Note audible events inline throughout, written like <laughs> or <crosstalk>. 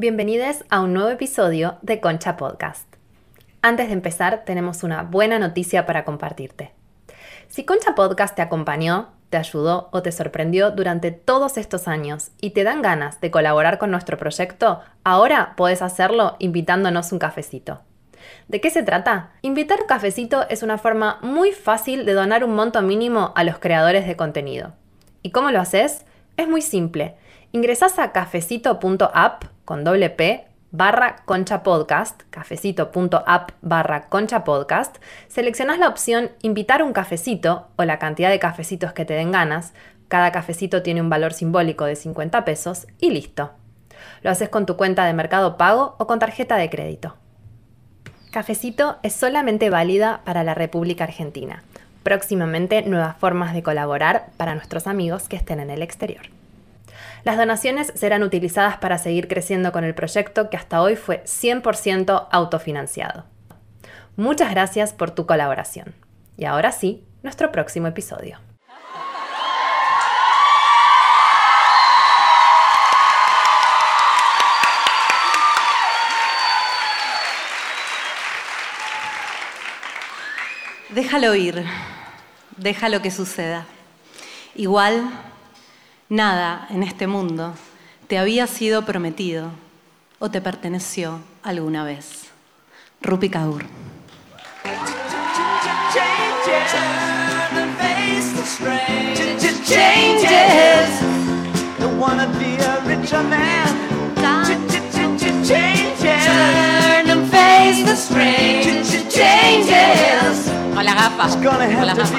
Bienvenidos a un nuevo episodio de Concha Podcast. Antes de empezar, tenemos una buena noticia para compartirte. Si Concha Podcast te acompañó, te ayudó o te sorprendió durante todos estos años y te dan ganas de colaborar con nuestro proyecto, ahora puedes hacerlo invitándonos un cafecito. ¿De qué se trata? Invitar un cafecito es una forma muy fácil de donar un monto mínimo a los creadores de contenido. ¿Y cómo lo haces? Es muy simple. Ingresás a cafecito.app con doble P barra concha podcast, cafecito.app barra concha podcast, seleccionás la opción invitar un cafecito o la cantidad de cafecitos que te den ganas, cada cafecito tiene un valor simbólico de 50 pesos y listo. Lo haces con tu cuenta de mercado pago o con tarjeta de crédito. Cafecito es solamente válida para la República Argentina. Próximamente nuevas formas de colaborar para nuestros amigos que estén en el exterior. Las donaciones serán utilizadas para seguir creciendo con el proyecto que hasta hoy fue 100% autofinanciado. Muchas gracias por tu colaboración. Y ahora sí, nuestro próximo episodio. Déjalo ir, déjalo que suceda. Igual, nada en este mundo te había sido prometido o te perteneció alguna vez. Rupi Kaur. Con la gafa. Con las gafas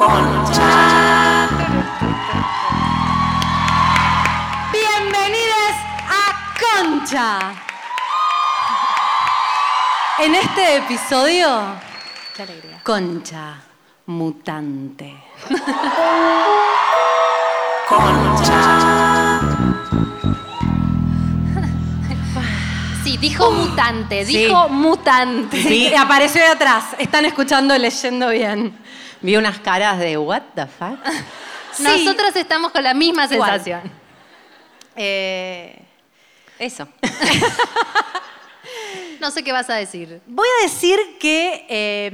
cantando. Bienvenidos a Concha. En este episodio, Qué alegría. Concha mutante. Sí, dijo mutante, dijo mutante. Sí, apareció de atrás. Están escuchando, leyendo bien. Vi unas caras de what the fuck. <laughs> Sí. Nosotros estamos con la misma Igual. sensación. Eh, Eso. <laughs> No sé qué vas a decir. voy a decir que. eh,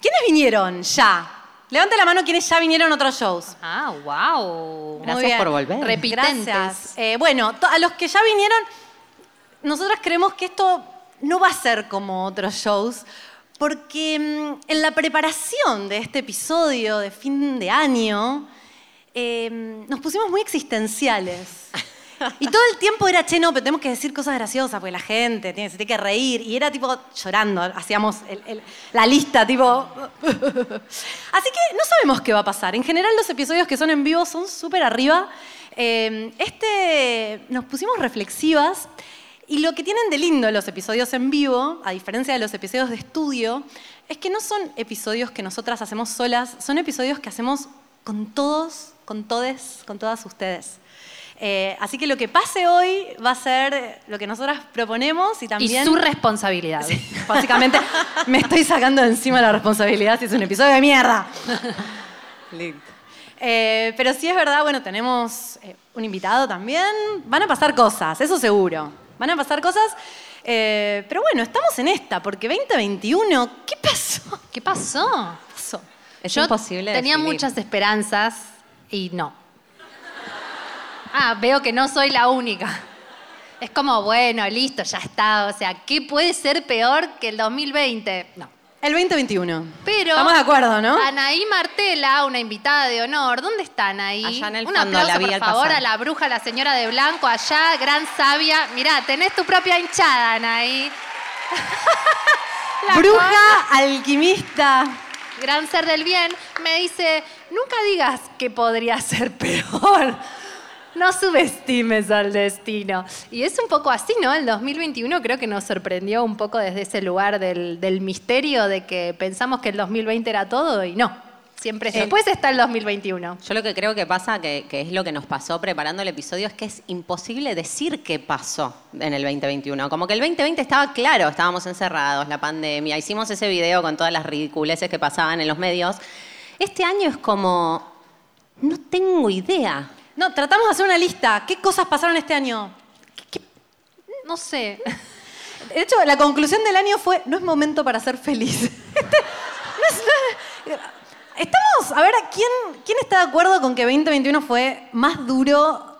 ¿Quiénes vinieron ya? Levante la mano quienes ya vinieron a otros shows. Ah, wow. Gracias bien. por volver. Repitentes. Gracias. Eh, bueno, to- a los que ya vinieron, nosotras creemos que esto no va a ser como otros shows, porque mm, en la preparación de este episodio de fin de año, eh, nos pusimos muy existenciales. <laughs> Y todo el tiempo era, che, no, pero tenemos que decir cosas graciosas, porque la gente tiene, se tiene que reír. Y era tipo llorando, hacíamos el- el- la lista, tipo... <laughs> Así que no sabemos qué va a pasar. En general los episodios que son en vivo son súper arriba. Eh, este nos pusimos reflexivas y lo que tienen de lindo los episodios en vivo, a diferencia de los episodios de estudio, es que no son episodios que nosotras hacemos solas, son episodios que hacemos con todos, con todes, con todas ustedes. Eh, así que lo que pase hoy va a ser lo que nosotras proponemos y también... Y su responsabilidad. Básicamente, <laughs> me estoy sacando de encima la responsabilidad si es un episodio de mierda. <laughs> Lindo. Eh, pero sí es verdad, bueno, tenemos eh, un invitado también. Van a pasar cosas, eso seguro. Van a pasar cosas. eh, pero bueno, estamos en esta, porque 2021, ¿qué pasó? <laughs> ¿Qué pasó? ¿Qué pasó? Es Yo imposible tenía definir. muchas esperanzas y no. Ah, veo que no soy la única. Es como, bueno, listo, ya está. O sea, ¿qué puede ser peor que el 2020? No. El 2021. Pero. Estamos de acuerdo, ¿no? Anaí Martela, una invitada de honor. ¿Dónde está Anaí? Allá en el Un fondo, aplauso, la vi por al favor, pasar. a la bruja, la señora de blanco, allá, gran sabia. Mirá, tenés tu propia hinchada, Anaí. <laughs> La Bruja, alquimista. gran ser del bien, me dice, nunca digas que podría ser peor. No subestimes al destino. Y es un poco así, ¿no? El 2021 creo que nos sorprendió un poco desde ese lugar del, del misterio de que pensamos que el 2020 era todo y no. Siempre después está el 2021. Yo lo que creo que pasa, que, que, es lo que nos pasó preparando el episodio, es que es imposible decir qué pasó en el 2021. Como que el 2020 estaba claro, estábamos encerrados, la pandemia, hicimos ese video con todas las ridiculeces que pasaban en los medios. Este año es como, no tengo idea. No, tratamos de hacer una lista. ¿Qué cosas pasaron este año? ¿Qué, No sé. De hecho, la conclusión del año fue, no es momento para ser feliz. <laughs> no es, Estamos, a ver, ¿quién, ¿quién está de acuerdo con que 2021 fue más duro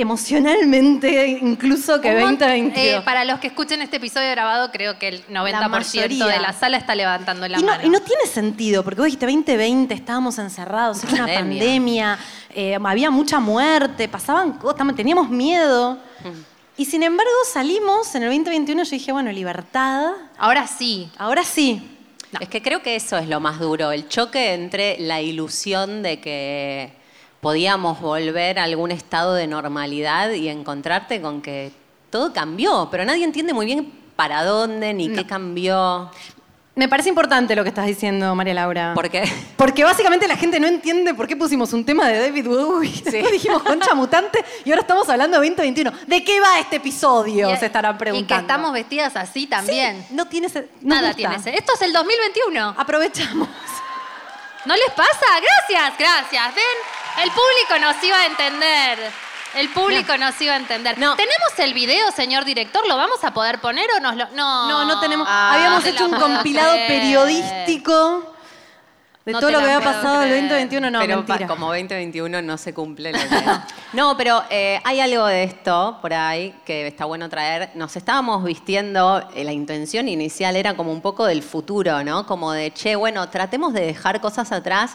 emocionalmente incluso que 2022. Eh, para los que escuchen este episodio grabado, creo que el 90% de la sala está levantando la y mano. y no tiene sentido, porque vos dijiste 2020, estábamos encerrados, era una pandemia, eh, había mucha muerte, pasaban cosas, teníamos miedo. Mm. Y sin embargo salimos en el 2021, yo dije, bueno, libertad. Ahora sí. Ahora sí. Es que creo que eso es lo más duro, el choque entre la ilusión de que podíamos volver a algún estado de normalidad y encontrarte con que todo cambió, pero nadie entiende muy bien para dónde ni qué cambió. Me parece importante lo que estás diciendo, María Laura. ¿Por qué? Porque básicamente la gente no entiende por qué pusimos un tema de David Bowie. Sí. <laughs> dijimos concha mutante y ahora estamos hablando de 2021. ¿De qué va este episodio? se estarán preguntando. Y que estamos vestidas así también. no tiene Nada tiene Esto es el 2021. Aprovechamos. ¿No les pasa? Gracias, gracias. Ven, el público nos iba a entender. El público no. nos iba a entender. No. ¿Tenemos el video, señor director? ¿Lo vamos a poder poner o nos lo.? No. No, no tenemos. Ah, Habíamos hecho un compilado periodístico de todo lo que había pasado el 2021. No, pero como 2021 no se cumple lo que. <laughs> no, pero eh, hay algo de esto por ahí que está bueno traer. Nos estábamos vistiendo, eh, la intención inicial era como un poco del futuro, ¿no? Como de, che, bueno, tratemos de dejar cosas atrás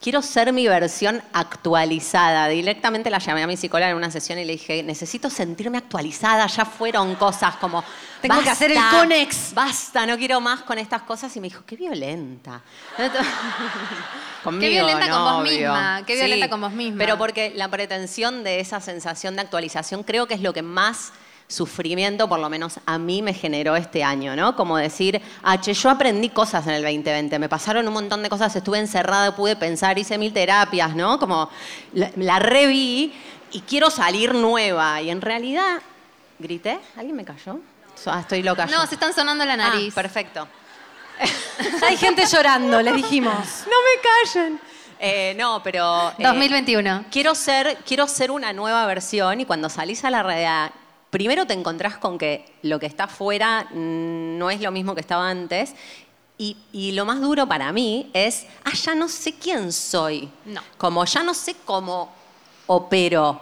quiero ser mi versión actualizada. Directamente la llamé a mi psicóloga en una sesión y le dije, necesito sentirme actualizada, ya fueron cosas como... Tengo que hacer el conex. Basta, no quiero más con estas cosas. Y me dijo, qué violenta. <laughs> Conmigo, qué violenta con vos misma. Qué violenta con vos misma. Pero porque la pretensión de esa sensación de actualización creo que es lo que más sufrimiento, por lo menos a mí me generó este año, ¿no? Como decir, ah, che, yo aprendí cosas en el 2020, me pasaron un montón de cosas, estuve encerrada, pude pensar, hice mil terapias, ¿no? Como la, reví y quiero salir nueva. Y en realidad, ¿grité? ¿Alguien me cayó? Ah, estoy loca. No, se están sonando la nariz. Ah, perfecto. <laughs> Hay gente llorando, les dijimos. <laughs> No me callen. Eh, no, pero... 2021. Eh, quiero, ser, quiero ser una nueva versión y cuando salís a la realidad primero te encontrás con que lo que está afuera no es lo mismo que estaba antes. Y, lo más duro para mí es, ah, ya no sé quién soy. No. Como ya no sé cómo opero.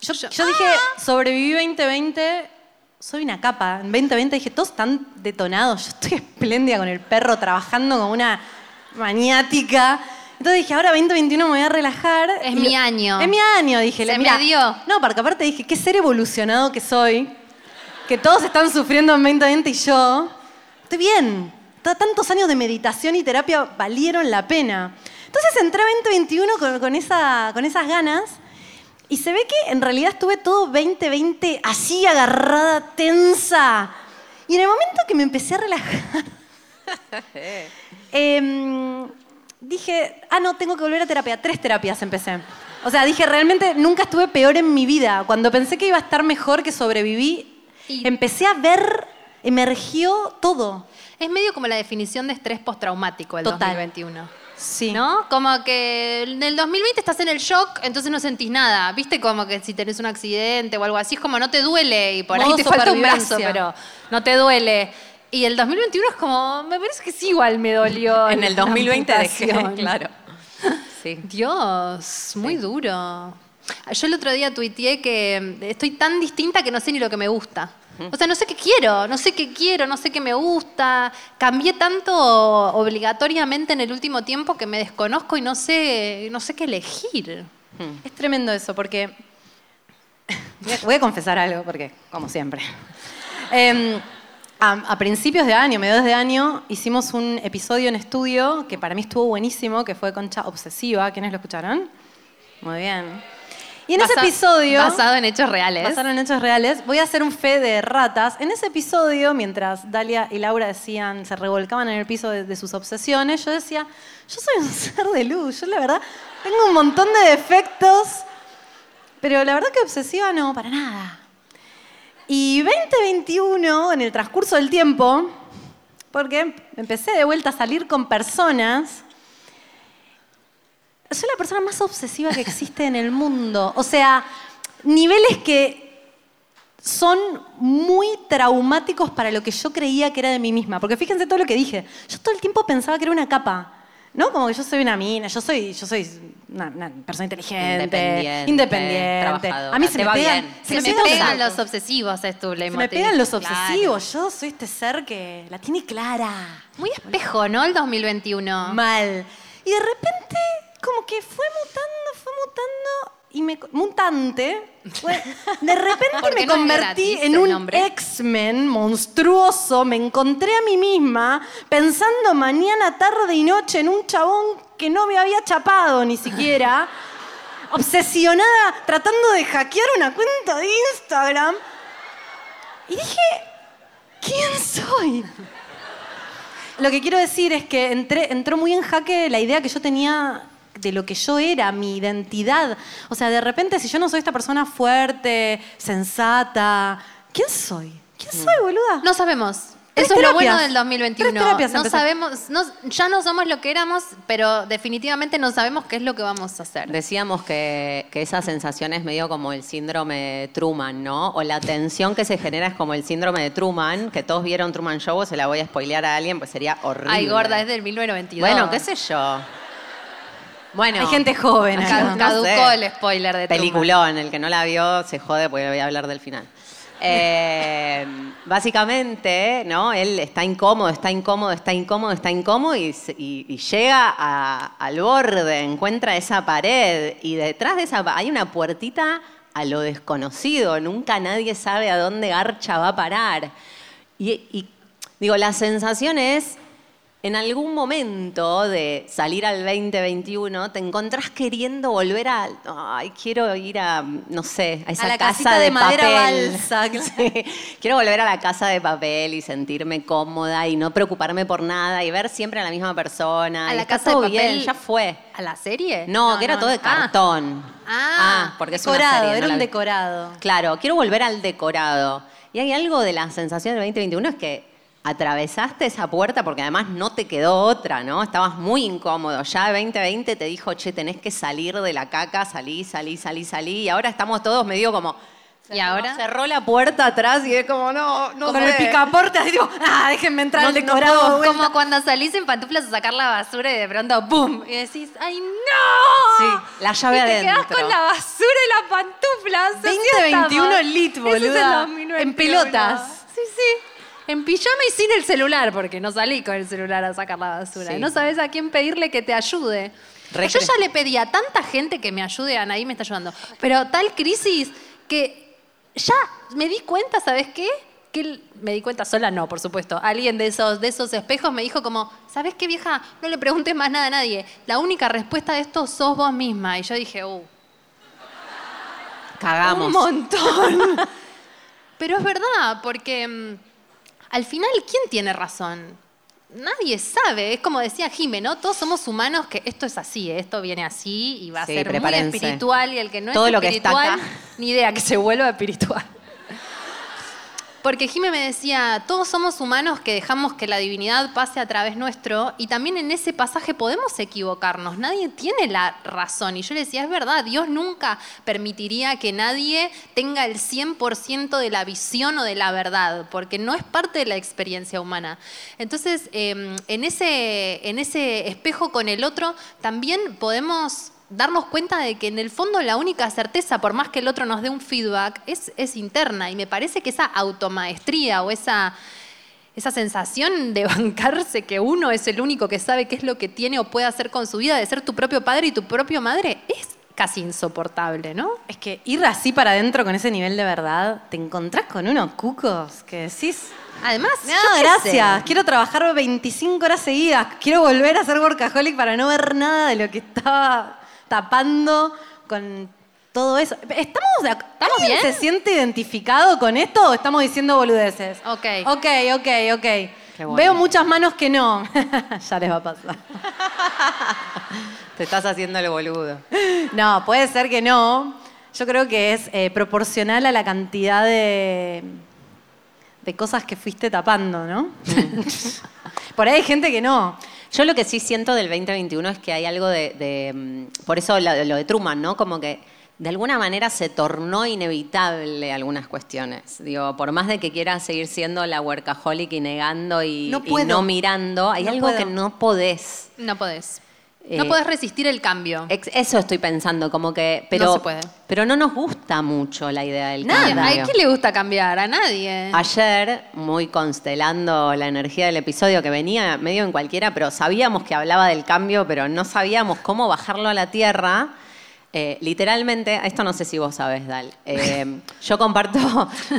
Yo, dije, sobreviví 2020, soy una capa. En 2020 dije, todos están detonados. Yo estoy espléndida con el perro, trabajando como una maniática. Entonces dije, ahora 2021 me voy a relajar. Es mi año. Es mi año, dije. Se me dio. No, porque aparte dije, qué ser evolucionado que soy. Que todos están sufriendo en 2020 y yo. Estoy bien. Tantos años de meditación y terapia valieron la pena. Entonces entré a 2021 con, con, esa, con esas ganas. Y se ve que en realidad estuve todo 2020 así agarrada, tensa. Y en el momento que me empecé a relajar, <laughs> eh, dije, ah, no, tengo que volver a terapia. Tres terapias empecé. O sea, dije, realmente nunca estuve peor en mi vida. Cuando pensé que iba a estar mejor, que sobreviví, empecé a ver, emergió todo. Es medio como la definición de estrés postraumático el 2021. Sí. ¿No? Como que en el 2020 estás en el shock, entonces no sentís nada. ¿Viste? Como que si tenés un accidente o algo así, es como no te duele y por ahí te falta un brazo, pero no te duele. Y el 2021 es como, me parece que sí igual me dolió. <laughs> en el 2020 dejé, <laughs> claro. Sí. Dios, muy duro. Yo el otro día tuiteé que estoy tan distinta que no sé ni lo que me gusta. O sea, no sé qué quiero, no sé qué quiero, no sé qué me gusta. Cambié tanto obligatoriamente en el último tiempo que me desconozco y no sé, no sé qué elegir. Es tremendo eso, porque <laughs> voy a confesar algo, porque como siempre. Eh, a, principios de año, mediados de año, hicimos un episodio en estudio que para mí estuvo buenísimo, que fue Concha Obsesiva. ¿Quiénes lo escucharon? Muy bien. Y en ese episodio... Basado en hechos reales. Basado en hechos reales. Voy a hacer un fe de ratas. En ese episodio, mientras Dalia y Laura decían, se revolcaban en el piso de, de sus obsesiones, yo decía, yo soy un <laughs> ser de luz. Yo la verdad tengo un montón de defectos, pero la verdad que obsesiva no, para nada. Y 2021, en el transcurso del tiempo, porque empecé de vuelta a salir con personas soy la persona más obsesiva que existe en el mundo. O sea, niveles que son muy traumáticos para lo que yo creía que era de mí misma. Porque fíjense todo lo que dije. Yo todo el tiempo pensaba que era una capa. ¿No? Como que yo soy una mina, yo soy, yo soy una, una persona inteligente, Independiente, independiente. A mí se me pegan. Se, me me pegan los- obsesivos, es tu se me pegan los Claro. obsesivos. Yo soy este ser que la tiene clara. Muy espejo, ¿no? El 2021. Mal. Y de repente, como que fue mutando, fue mutando y me. Mutante. De repente <laughs> me no convertí en un. X-Men monstruoso. Me encontré a mí misma pensando mañana, tarde y noche en un chabón que no me había chapado ni siquiera. <laughs> obsesionada, tratando de hackear una cuenta de Instagram. Y dije, ¿quién soy? Lo que quiero decir es que entré, entró muy en jaque la idea que yo tenía de lo que yo era, mi identidad. O sea, de repente, si yo no soy esta persona fuerte, sensata, ¿quién soy? ¿Quién soy, boluda? No sabemos. Tres Eso es lo bueno del 2021. Tres terapias no sabemos, no- ya no somos lo que éramos, pero definitivamente no sabemos qué es lo que vamos a hacer. Decíamos que, que esa sensación es medio como el síndrome de Truman, ¿no? O la tensión que se genera es como el síndrome de Truman, que todos vieron Truman Show, o se la voy a spoilear a alguien, pues sería horrible. Ay, gorda, es del 1992. Bueno, qué sé yo. Bueno. Hay gente joven Ca- acá. no Caducó sé. el spoiler de Truman. Peliculón, el que no la vio se jode porque voy a hablar del final. <laughs> Eh, básicamente, ¿no? Él está incómodo, está incómodo, está incómodo, está incómodo y, se- y- y llega a- al borde, encuentra esa pared y detrás de esa pa- hay una puertita a lo desconocido. Nunca nadie sabe a dónde Garcha va a parar. Y, y, digo, la sensación es, en algún momento de salir al 2021, te encontrás queriendo volver a, ay, quiero ir a, no sé, a esa la casa de, de madera papel. balsa, <laughs> claro. Sí. Quiero volver a la casa de papel y sentirme cómoda y no preocuparme por nada y ver siempre a la misma persona. ¿A la casa de papel? bien, ya fue. ¿A la serie? No, que era todo de Ah. cartón. Ah, porque es una decorado, serie, no era un decorado. Claro, quiero volver al decorado. Y hay algo de la sensación del 2021 es que atravesaste esa puerta porque además no te quedó otra, ¿no? Estabas muy incómodo. Ya el 2020 te dijo, che, tenés que salir de la caca, salí, salí, salí, salí. Y ahora estamos todos medio como... ¿Y ahora? Cerró la puerta atrás y es como, no, no Con sé. el picaporte así tipo, ah, déjenme entrar No- al no decorado. vuelta". Como cuando salís en pantuflas a sacar la basura y de pronto ¡boom! Y decís, ¡ay, no! Sí, la llave y te adentro. quedás con la basura y la pantufla. Así 2021 estamos. lit, es boluda. 2021. En pelotas. En pijama y sin el celular, porque no salí con el celular a sacar la basura. Sí. No sabes a quién pedirle que te ayude. Re Yo cre- ya le pedí a tanta gente que me ayude, Anaí me está ayudando. Pero tal crisis que ya me di cuenta, ¿sabes qué? Que me di cuenta sola, no, por supuesto. Alguien de esos, de esos espejos me dijo como, ¿sabes qué, vieja? No le preguntes más nada a nadie. La única respuesta de esto sos vos misma. Y yo dije, uh, Cagamos. un montón. <laughs> Pero es verdad, porque mm, al final, ¿quién tiene razón? Nadie sabe. Es como decía Jime, ¿no? Todos somos humanos que esto es así, ¿eh? esto viene así y va a Sí, ser muy prepárense. espiritual y el que no Todo es lo que está espiritual, acá. ni idea que se vuelva espiritual. Porque Jime me decía, todos somos humanos que dejamos que la divinidad pase a través nuestro y también en ese pasaje podemos equivocarnos, nadie tiene la razón. Y yo le decía, es verdad, Dios nunca permitiría que nadie tenga el 100% de la visión o de la verdad, porque no es parte de la experiencia humana. Entonces, eh, en, ese, en ese espejo con el otro, también podemos darnos cuenta de que en el fondo la única certeza, por más que el otro nos dé un feedback, es, es interna. Y me parece que esa automaestría o esa, esa sensación de <laughs> bancarse que uno es el único que sabe qué es lo que tiene o puede hacer con su vida, de ser tu propio padre y tu propia madre, es casi insoportable, ¿no? Es que ir así para adentro con ese nivel de verdad, te encontrás con unos cucos que decís. Además, No, gracias. sé. Quiero trabajar 25 horas seguidas. Quiero volver a ser workaholic para no ver nada de lo que estaba tapando con todo eso. ¿Estamos, de ac- ¿Estamos ¿Alguien bien? ¿Se siente identificado con esto o estamos diciendo boludeces? Ok. Ok, ok, ok. bueno. Veo muchas manos que no. <laughs> ya les va a pasar. <laughs> Te estás haciendo el boludo. No, puede ser que no. Yo creo que es eh, proporcional a la cantidad de, de cosas que fuiste tapando, ¿no? <laughs> Por ahí hay gente que no. Yo lo que sí siento del 2021 es que hay algo de. de, mm, por eso lo, lo de Truman, ¿no? Como que de alguna manera se tornó inevitable algunas cuestiones. Digo, por más de que quieras seguir siendo la workaholic y negando y No y puedo. no mirando, hay No algo puedo. que no podés. No podés. Eh, no podés resistir el cambio. Eso estoy pensando, como que. Pero, No se puede. Pero no nos gusta mucho la idea del Nada, cambio. ¿a quién le gusta cambiar? A nadie. Ayer, muy constelando la energía del episodio que venía medio en cualquiera, pero sabíamos que hablaba del cambio, pero no sabíamos cómo bajarlo a la tierra. Eh, literalmente, esto no sé si vos sabés, Dal. eh, <laughs> yo comparto,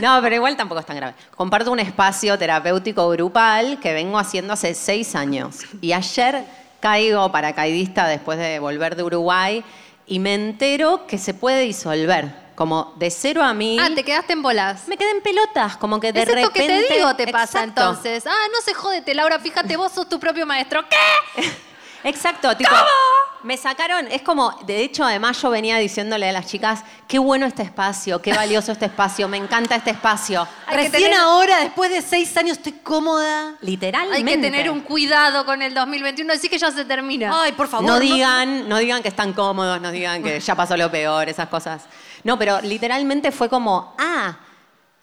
no, pero igual tampoco es tan grave. Comparto un espacio terapéutico grupal que vengo haciendo hace seis años. Y ayer caigo paracaidista después de volver de Uruguay y me entero que se puede disolver. Como de cero a mil. Ah, te quedaste en bolas. Me quedé en pelotas, como que de es esto repente. que te digo te pasa Exacto. entonces. Ah, no se jódete, Laura, fíjate, vos sos tu propio maestro. ¿Qué? <laughs> Exacto, tipo. Me sacaron, es como, de hecho, además yo venía diciéndole a las chicas, qué bueno este espacio, qué valioso este espacio, me encanta este espacio. <laughs> Hay Recién tener- ahora, después de seis años, estoy cómoda. Literalmente. Hay que tener un cuidado con el 2021, así que ya se termina. Ay, por favor. No digan, <laughs> no digan que están cómodos, no digan que ya pasó lo peor, esas cosas. No, pero literalmente fue como, ah,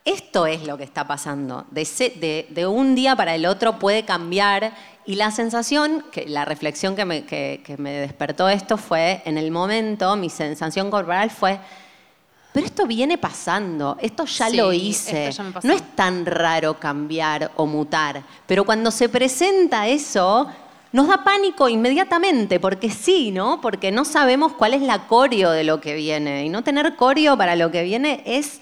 esto es lo que está pasando. De, se- de- de un día para el otro puede cambiar. Y la sensación, que, la reflexión que me, que- que me despertó esto fue, en el momento, mi sensación corporal fue, pero esto viene pasando, esto ya Sí, lo hice. ya. No es tan raro cambiar o mutar, pero cuando se presenta eso, nos da pánico inmediatamente, porque sí, ¿no? Porque no sabemos cuál es la coreo de lo que viene. Y no tener coreo para lo que viene es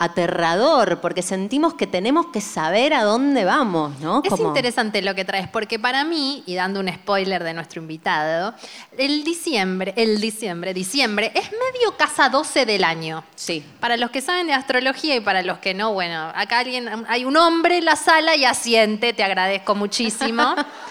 aterrador, porque sentimos que tenemos que saber a dónde vamos, ¿no? Es Como- interesante lo que traes, porque para mí, y dando un spoiler de nuestro invitado, el diciembre, el diciembre, diciembre, es medio casa 12 del año. Sí. Para los que saben de astrología y para los que no, bueno, acá alguien, hay un hombre en la sala y asiente, te agradezco muchísimo. <laughs>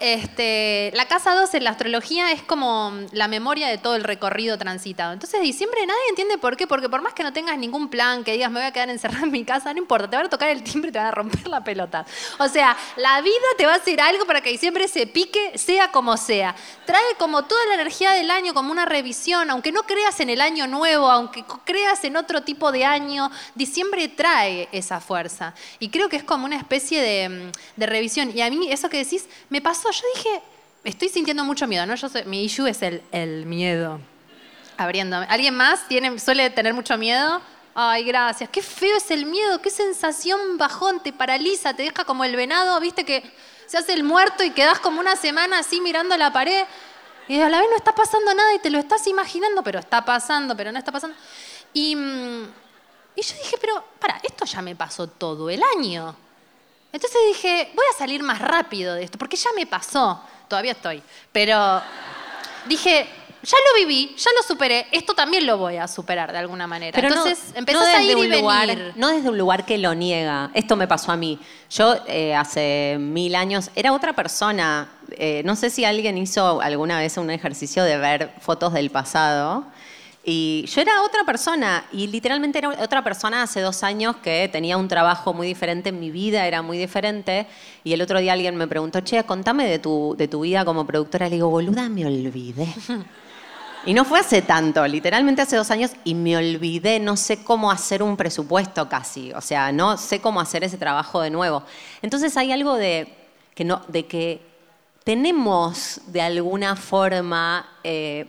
Este, la casa 12 en la astrología es como la memoria de todo el recorrido transitado. Entonces, diciembre nadie entiende por qué, porque por más que no tengas ningún plan, que digas me voy a quedar encerrada en mi casa, no importa, te van a tocar el timbre y te van a romper la pelota. O sea, la vida te va a hacer algo para que diciembre se pique, sea como sea. Trae como toda la energía del año, como una revisión, aunque no creas en el año nuevo, aunque creas en otro tipo de año, diciembre trae esa fuerza. Y creo que es como una especie de, mm, de revisión. Y a mí, eso que decís, me pasó. Yo dije, estoy sintiendo mucho miedo, ¿no? Yo soy- mi issue es el, el miedo. Abriéndome. ¿Alguien más tiene, suele tener mucho miedo? Ay, gracias. Qué feo es el miedo, qué sensación bajón, te paraliza, te deja como el venado, viste que se hace el muerto y quedás como una semana así mirando la pared y a la vez no está pasando nada y te lo estás imaginando, pero está pasando, pero no está pasando. Y, mm, y yo dije, pero para, esto ya me pasó todo el año. Entonces dije, voy a salir más rápido de esto, porque ya me pasó. Todavía estoy. Pero dije, ya lo viví, ya lo superé, esto también lo voy a superar de alguna manera. Pero Entonces no empezás a ir y venir. no desde un lugar que lo niega. Esto me pasó a mí. Yo eh, hace mil años era otra persona. Eh, no sé si alguien hizo alguna vez un ejercicio de ver fotos del pasado. Y yo era otra persona, y literalmente era otra persona hace dos años que tenía un trabajo muy diferente, mi vida era muy diferente. Y el otro día alguien me preguntó, che, contame de tu, de tu vida como productora. Le digo, boluda, me olvidé. <laughs> Y no fue hace tanto, literalmente hace dos años, y me olvidé, no sé cómo hacer un presupuesto casi, o sea, no sé cómo hacer ese trabajo de nuevo. Entonces hay algo de que, no, de que tenemos de alguna forma, eh,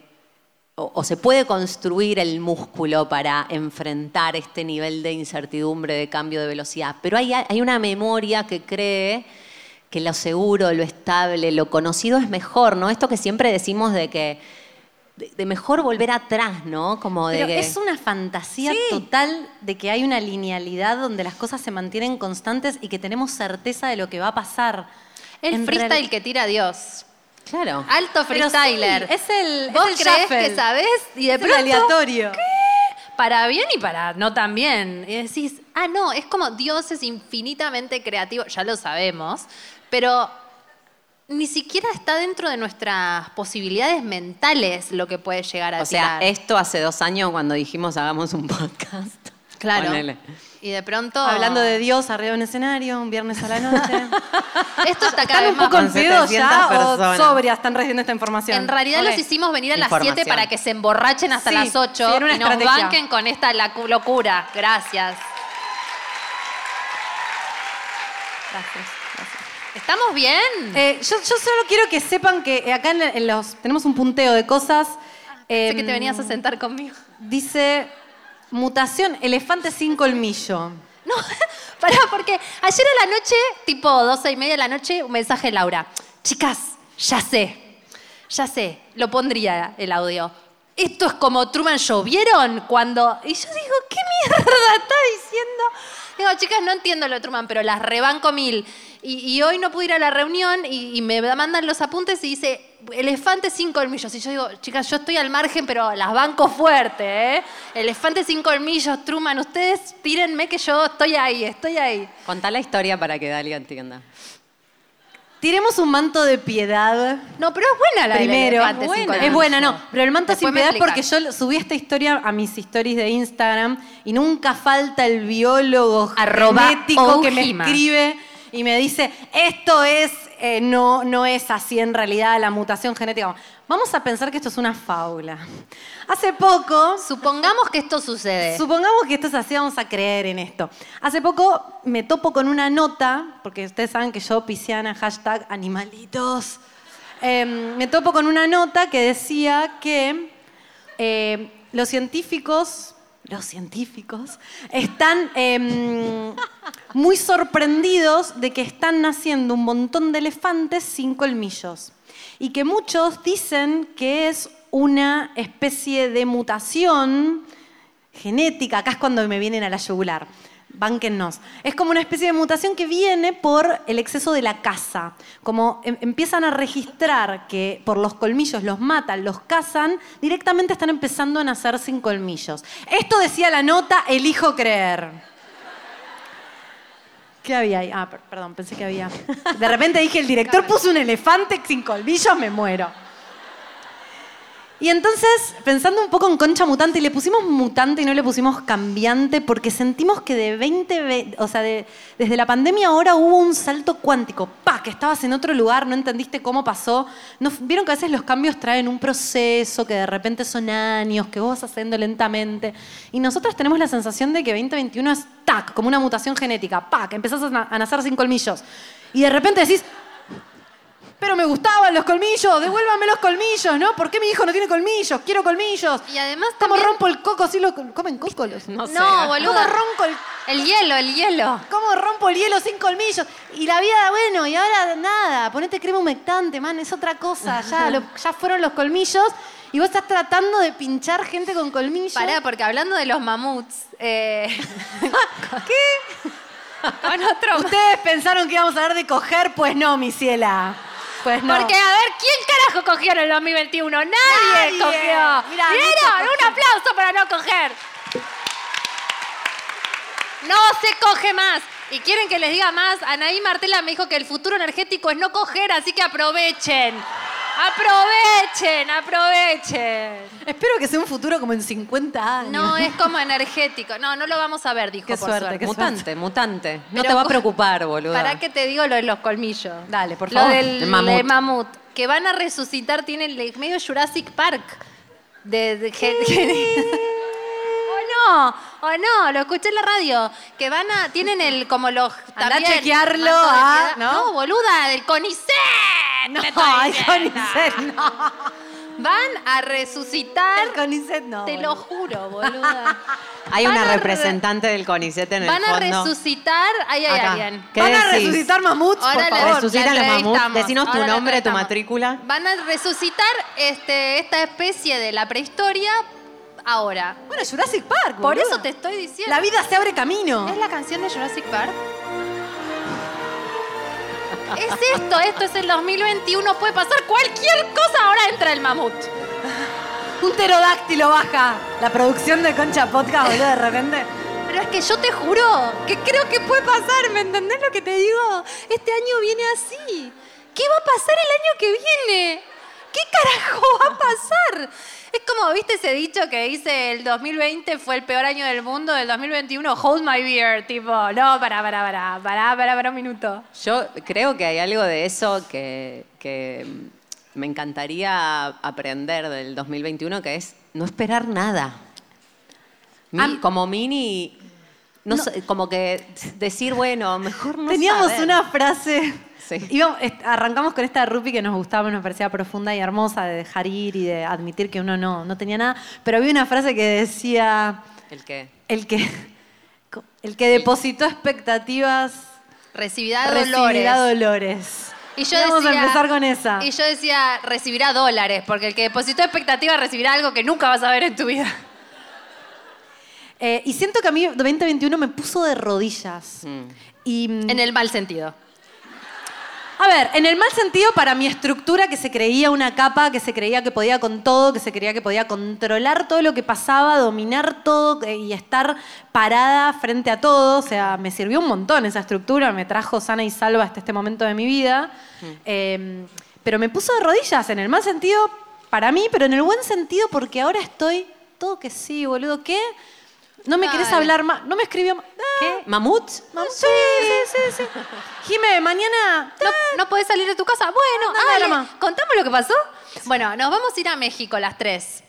o, o se puede construir el músculo para enfrentar este nivel de incertidumbre, de cambio de velocidad, pero hay, hay una memoria que cree que lo seguro, lo estable, lo conocido es mejor, ¿no? Esto que siempre decimos de que de, mejor volver atrás, ¿no? Como de Pero que- es una fantasía Sí. total de que hay una linealidad donde las cosas se mantienen constantes y que tenemos certeza de lo que va a pasar. El En freestyle real- que tira Dios. Claro. Alto sí, freestyler. es el- es Vos el shuffle. que sabés y de Es pronto aleatorio. para bien y para no tan bien. Y decís, ah, no, es como Dios es infinitamente creativo, ya lo sabemos, pero ni siquiera está dentro de nuestras posibilidades mentales lo que puede llegar a O sea, esto hace dos años cuando dijimos hagamos un podcast. Claro. Ponele. Y de pronto. Hablando de Dios arriba de un escenario, un viernes a la noche. <laughs> Esto está cada ¿Están vez un más. poco en Con pedo 700 ya o personas. sobrias están recibiendo esta información? En realidad Ok. los hicimos venir a las Información. 7 para que se emborrachen hasta Sí, las 8 sí, era una y nos estrategia. banquen con esta locura. Gracias. Gracias, gracias. ¿Estamos bien? Eh, yo, yo solo quiero que sepan que eh, acá en, en los tenemos un punteo de cosas. sé Em, que te venías a sentar conmigo. Dice mutación elefante sin colmillo. No, <laughs> pará, porque ayer a la noche, tipo 12 y media de la noche, un mensaje de Laura. Chicas, ya sé, ya sé, lo pondría el audio. Esto es como Truman Show. Cuando... Y yo digo, ¿qué mierda está diciendo? Digo, chicas, no entiendo lo de Truman, pero las rebanco mil. Y, hoy no pude ir a la reunión y me mandan los apuntes y dice, elefante sin colmillos. Y yo digo, chicas, yo estoy al margen, pero las banco fuerte, ¿eh? Elefante sin colmillos, Truman, ustedes tírenme que yo estoy ahí, estoy ahí. Contá la historia para que Dalia entienda. Tiremos un manto de piedad. No, pero es buena la del Primero, elefante sin buena. colmillos. es buena, no. Pero el manto Después sin piedad es porque yo subí esta historia a mis stories de Instagram y nunca falta el biólogo Arroba genético que me escribe y me dice, esto es, eh, no, no es así en realidad la mutación genética. Vamos a pensar que esto es una fábula. Hace poco, Supongamos que esto sucede. Supongamos que esto es así, vamos a creer en esto. Hace poco me topo con una nota, porque ustedes saben que yo, pisciana, hashtag animalitos, eh, me topo con una nota que decía que eh, los científicos, los científicos, están eh, muy sorprendidos de que están naciendo un montón de elefantes sin colmillos. Y que muchos dicen que es una especie de mutación genética, acá es cuando me vienen a la yugular. Bánquennos. Es como una especie de mutación que viene por el exceso de la caza. Como em- empiezan a registrar que por los colmillos los matan, los cazan, directamente están empezando a nacer sin colmillos. Esto decía la nota, elijo creer. ¿Qué había ahí? Ah, per- perdón, pensé que había. De repente dije, el director puso un elefante sin colmillos, me muero. Y entonces, pensando un poco en Concha Mutante, le pusimos mutante y no le pusimos cambiante porque sentimos que de 20, ve- o sea, de- desde la pandemia ahora hubo un salto cuántico. ¡Pa! Que estabas en otro lugar, no entendiste cómo pasó. Vieron que a veces los cambios traen un proceso, que de repente son años, que vos vas haciendo lentamente. Y nosotros tenemos la sensación de que 2021 es tac, como una mutación genética. ¡Pa! Que empezás a, na- a nacer sin colmillos. Y de repente decís, pero me gustaban los colmillos, devuélvame los colmillos, ¿no? ¿Por qué mi hijo no tiene colmillos? Quiero colmillos. Y además ¿Cómo también- rompo el coco si lo comen coco los? No sé. No, boludo. ¿Cómo rompo el El hielo, el hielo. cómo rompo el hielo sin colmillos? Y la vida, bueno, y ahora nada, ponete crema humectante, man, es otra cosa, ya <laughs> lo- ya fueron los colmillos y vos estás tratando de pinchar gente con colmillos. Pará, porque hablando de los mamuts. eh, <laughs> ¿Qué? Con otro. Ustedes pensaron que íbamos a hablar de coger, pues no, mi ciela. Pues no. Porque, a ver, ¿quién carajo cogió en el 2021? Nadie, Nadie. cogió. Mirá, ¿Vieron? Un aplauso para no coger. No se coge más. ¿Y quieren que les diga más? Anaí Martela me dijo que el futuro energético es no coger, así que aprovechen. Aprovechen, aprovechen. Espero que sea un futuro como en 50 años. No es como energético. No, no lo vamos a ver, dijo Qué por suerte, suerte. qué Mutante, mutante. No Pero te va a cu- preocupar, boludo. ¿Para qué te digo lo de los colmillos? Dale, por Lo favor. del El mamut. de mamut. Que van a resucitar, tienen el medio Jurassic Park. De, de- que- <laughs> o no, o no, lo escuché en la radio. Que van a, tienen el, como los... Andá a también, chequearlo, manto de ah. No, boluda, del CONICET. No, te estoy el. Conicet no. Van a resucitar, El Conicet no. te lo juro, boluda. <laughs> Hay Van una a re- representante del CONICET en Van el a fondo. resucitar, ahí hay Acá. alguien. ¿Qué Van a decís? resucitar mamuts, Ahora por favor. Resucitan los mamuts. Decinos tu Ahora nombre, tu matrícula. Van a resucitar este, esta especie de la prehistoria ahora. Bueno, Jurassic Park. Por boluda. eso te estoy diciendo. La vida se abre camino. ¿Es la canción de Jurassic Park? Es esto, esto es el 2021, puede pasar cualquier cosa, ahora entra el mamut. Un pterodáctilo baja la producción de Concha Podcast, boludo, de repente. Pero es que yo te juro que creo que puede pasar, ¿me entendés lo que te digo? Este año viene así. ¿Qué va a pasar el año que viene? ¿Qué carajo va a pasar? Es como, ¿viste ese dicho que dice el 2020 fue el peor año del mundo, el 2021 hold my beer? Tipo, no, para, para, para, para, para, para un minuto. Yo creo que hay algo de eso que, que me encantaría aprender del 2021, que es no esperar nada. Mi- Am- como mini, no, sé, como que decir, bueno, mejor no Teníamos saber. una frase. Sí. Íbamos- est- arrancamos con esta Rupi que nos gustaba, nos parecía profunda y hermosa de dejar ir y de admitir que uno no, no tenía nada. Pero había una frase que decía: ¿El qué? el que, el que depositó expectativas Recibirá recibirá dolores. dolores. Y yo Vamos decía, a empezar con esa. Y yo decía, recibirá dólares, porque el que depositó expectativa recibirá algo que nunca vas a ver en tu vida. Eh, y siento que a mí 2021 me puso de rodillas. Mm. Y, mm, En el mal sentido. A ver, en el mal sentido para mi estructura que se creía una capa, que se creía que podía con todo, que se creía que podía controlar todo lo que pasaba, dominar todo eh, y estar parada frente a todo. O sea, me sirvió un montón esa estructura, me trajo sana y salva hasta este momento de mi vida. Eh, pero me puso de rodillas, en el mal sentido para mí, pero en el buen sentido porque ahora estoy todo que sí, boludo. ¿Qué? ¿No me querés Dale. hablar más? ¿No me escribió más? ¿Qué? ¿Mamut? mam- Sí, sí, sí, sí. Jime, mañana... ¿No, ¿No podés salir de tu casa? Bueno, No, no, Ale, drama. contame lo que pasó. Bueno, nos vamos a ir a México las tres.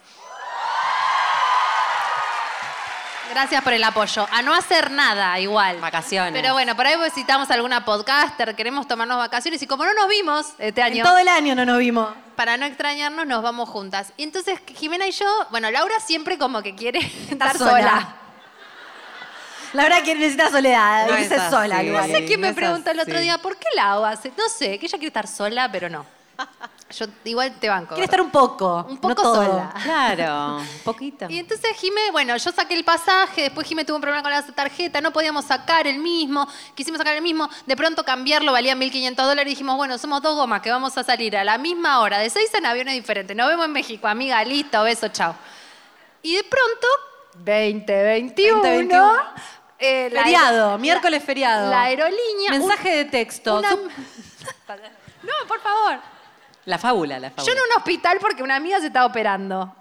Gracias por el apoyo. A no hacer nada igual. Vacaciones. Pero bueno, por ahí visitamos alguna podcaster, queremos tomarnos vacaciones y como no nos vimos este año, En todo el año no nos vimos. para no extrañarnos, nos vamos juntas. Y entonces Jimena y yo, bueno, Laura siempre como que quiere <laughs> estar sola. sola. La verdad que necesita soledad, No irse así. sola al No sé quién no me preguntó el otro así. día, ¿por qué Lau hace? No sé, que ella quiere estar sola, pero no. Yo igual te banco. Quiere estar un poco. Un no poco todo. sola. Claro, <laughs> un poquito. Y entonces Jime, bueno, yo saqué el pasaje, después Jime tuvo un problema con la tarjeta, no podíamos sacar el mismo, quisimos sacar el mismo, de pronto cambiarlo valía 1.500 dólares y dijimos, bueno, somos dos gomas que vamos a salir a la misma hora, de seis en aviones diferentes, nos vemos en México, amiga, listo, beso, chao. Y de pronto, 2021, 2021. Eh, la Feriado, aero- miércoles feriado. La aerolínea... Mensaje de texto. una- <laughs> no, por favor. La fábula, la fábula. Yo en un hospital porque una amiga se estaba operando.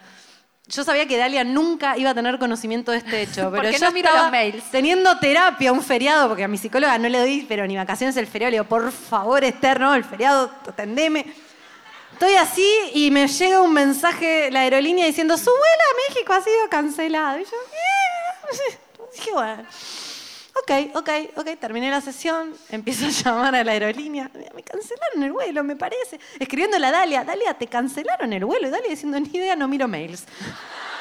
Yo sabía que Dalia nunca iba a tener conocimiento de este hecho, <laughs> pero yo no miro estaba los mails. teniendo terapia un feriado, porque a mi psicóloga no le doy, pero ni vacaciones el feriado. Le digo, por favor, Esther, no, el feriado, atendeme. Estoy así y me llega un mensaje la aerolínea diciendo, su vuelo a México ha sido cancelado. Y yo, "Eh". Dije, bueno. Ok, ok, ok, terminé la sesión, <laughs> empiezo a llamar a la aerolínea. Me cancelaron el vuelo, me parece. Escribiéndole a Dalia, Dalia, te cancelaron el vuelo. Y Dalia diciendo, ni idea, no miro mails. <laughs>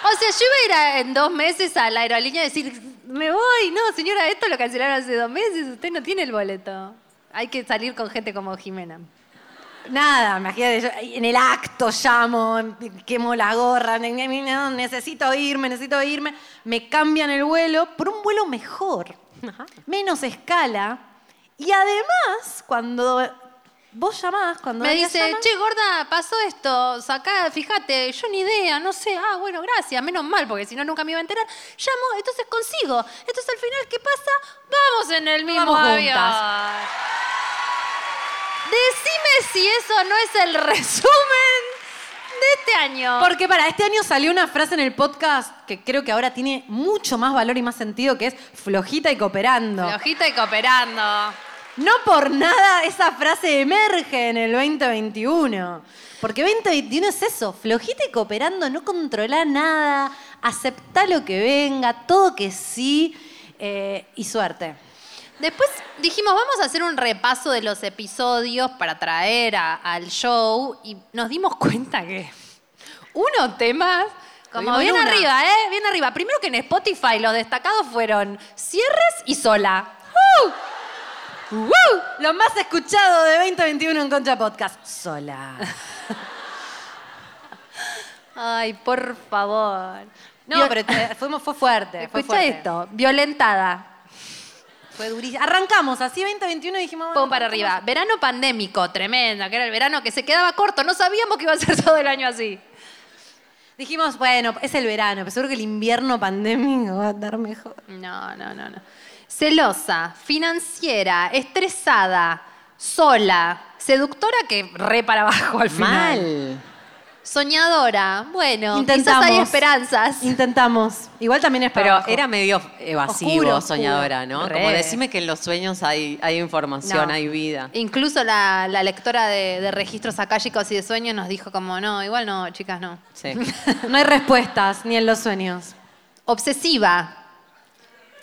O sea, yo iba a ir a- en dos meses a la aerolínea y decir, me voy. No, señora, esto lo cancelaron hace dos meses. Usted no tiene el boleto. Hay que salir con gente como Jimena. Nada, imagínate, yo en el acto llamo, quemo la gorra, necesito irme, necesito irme. Me cambian el vuelo por un vuelo mejor, menos escala. Y además, cuando vos llamás, cuando Me dice, llama, che, gorda, pasó esto, sacá, fíjate, yo ni idea, no sé, ah, bueno, gracias, menos mal, porque si no nunca me iba a enterar. Llamo, entonces consigo. Entonces al final, ¿qué pasa? Vamos en el mismo Vamos avión. juntas. Decime si eso no es el resumen de este año. Porque para este año salió una frase en el podcast que creo que ahora tiene mucho más valor y más sentido, que es flojita y cooperando. Flojita y cooperando. No por nada esa frase emerge en el 2021. Porque 2021 es eso, flojita y cooperando, no controlar nada, aceptar lo que venga, todo que sí eh, y suerte. Después dijimos, vamos a hacer un repaso de los episodios para traer a- al show y nos dimos cuenta que unos temas, como bien una. arriba, ¿eh? Bien arriba. Primero que en Spotify los destacados fueron cierres y sola. ¡Uh! ¡Uh! Lo más escuchado de 2021 en Concha Podcast. Sola. <laughs> Ay, por favor. No, pero te- fuimos- fue fuerte. fue Escucha fuerte. esto, violentada. Fue durísimo. Arrancamos así 2021 y dijimos. Pum para arriba. Verano pandémico, tremenda, que era el verano que se quedaba corto. No sabíamos que iba a ser <laughs> todo el año así. Dijimos, bueno, es el verano, pero seguro que el invierno pandémico va a estar mejor. No, no, no, no. Celosa, financiera, estresada, sola, seductora que re para abajo al final. Mal. Soñadora, bueno, Intentamos. quizás hay esperanzas. Intentamos. Igual también es para Pero abajo. era medio evasivo, Oscuro, oscuro. soñadora, ¿no? Re. Como decime que en los sueños hay, hay información, No. hay vida. Incluso la, la lectora de, de registros acálicos y de sueños nos dijo como, no, igual no, chicas, no. Sí. <laughs> no hay respuestas, ni en los sueños. Obsesiva.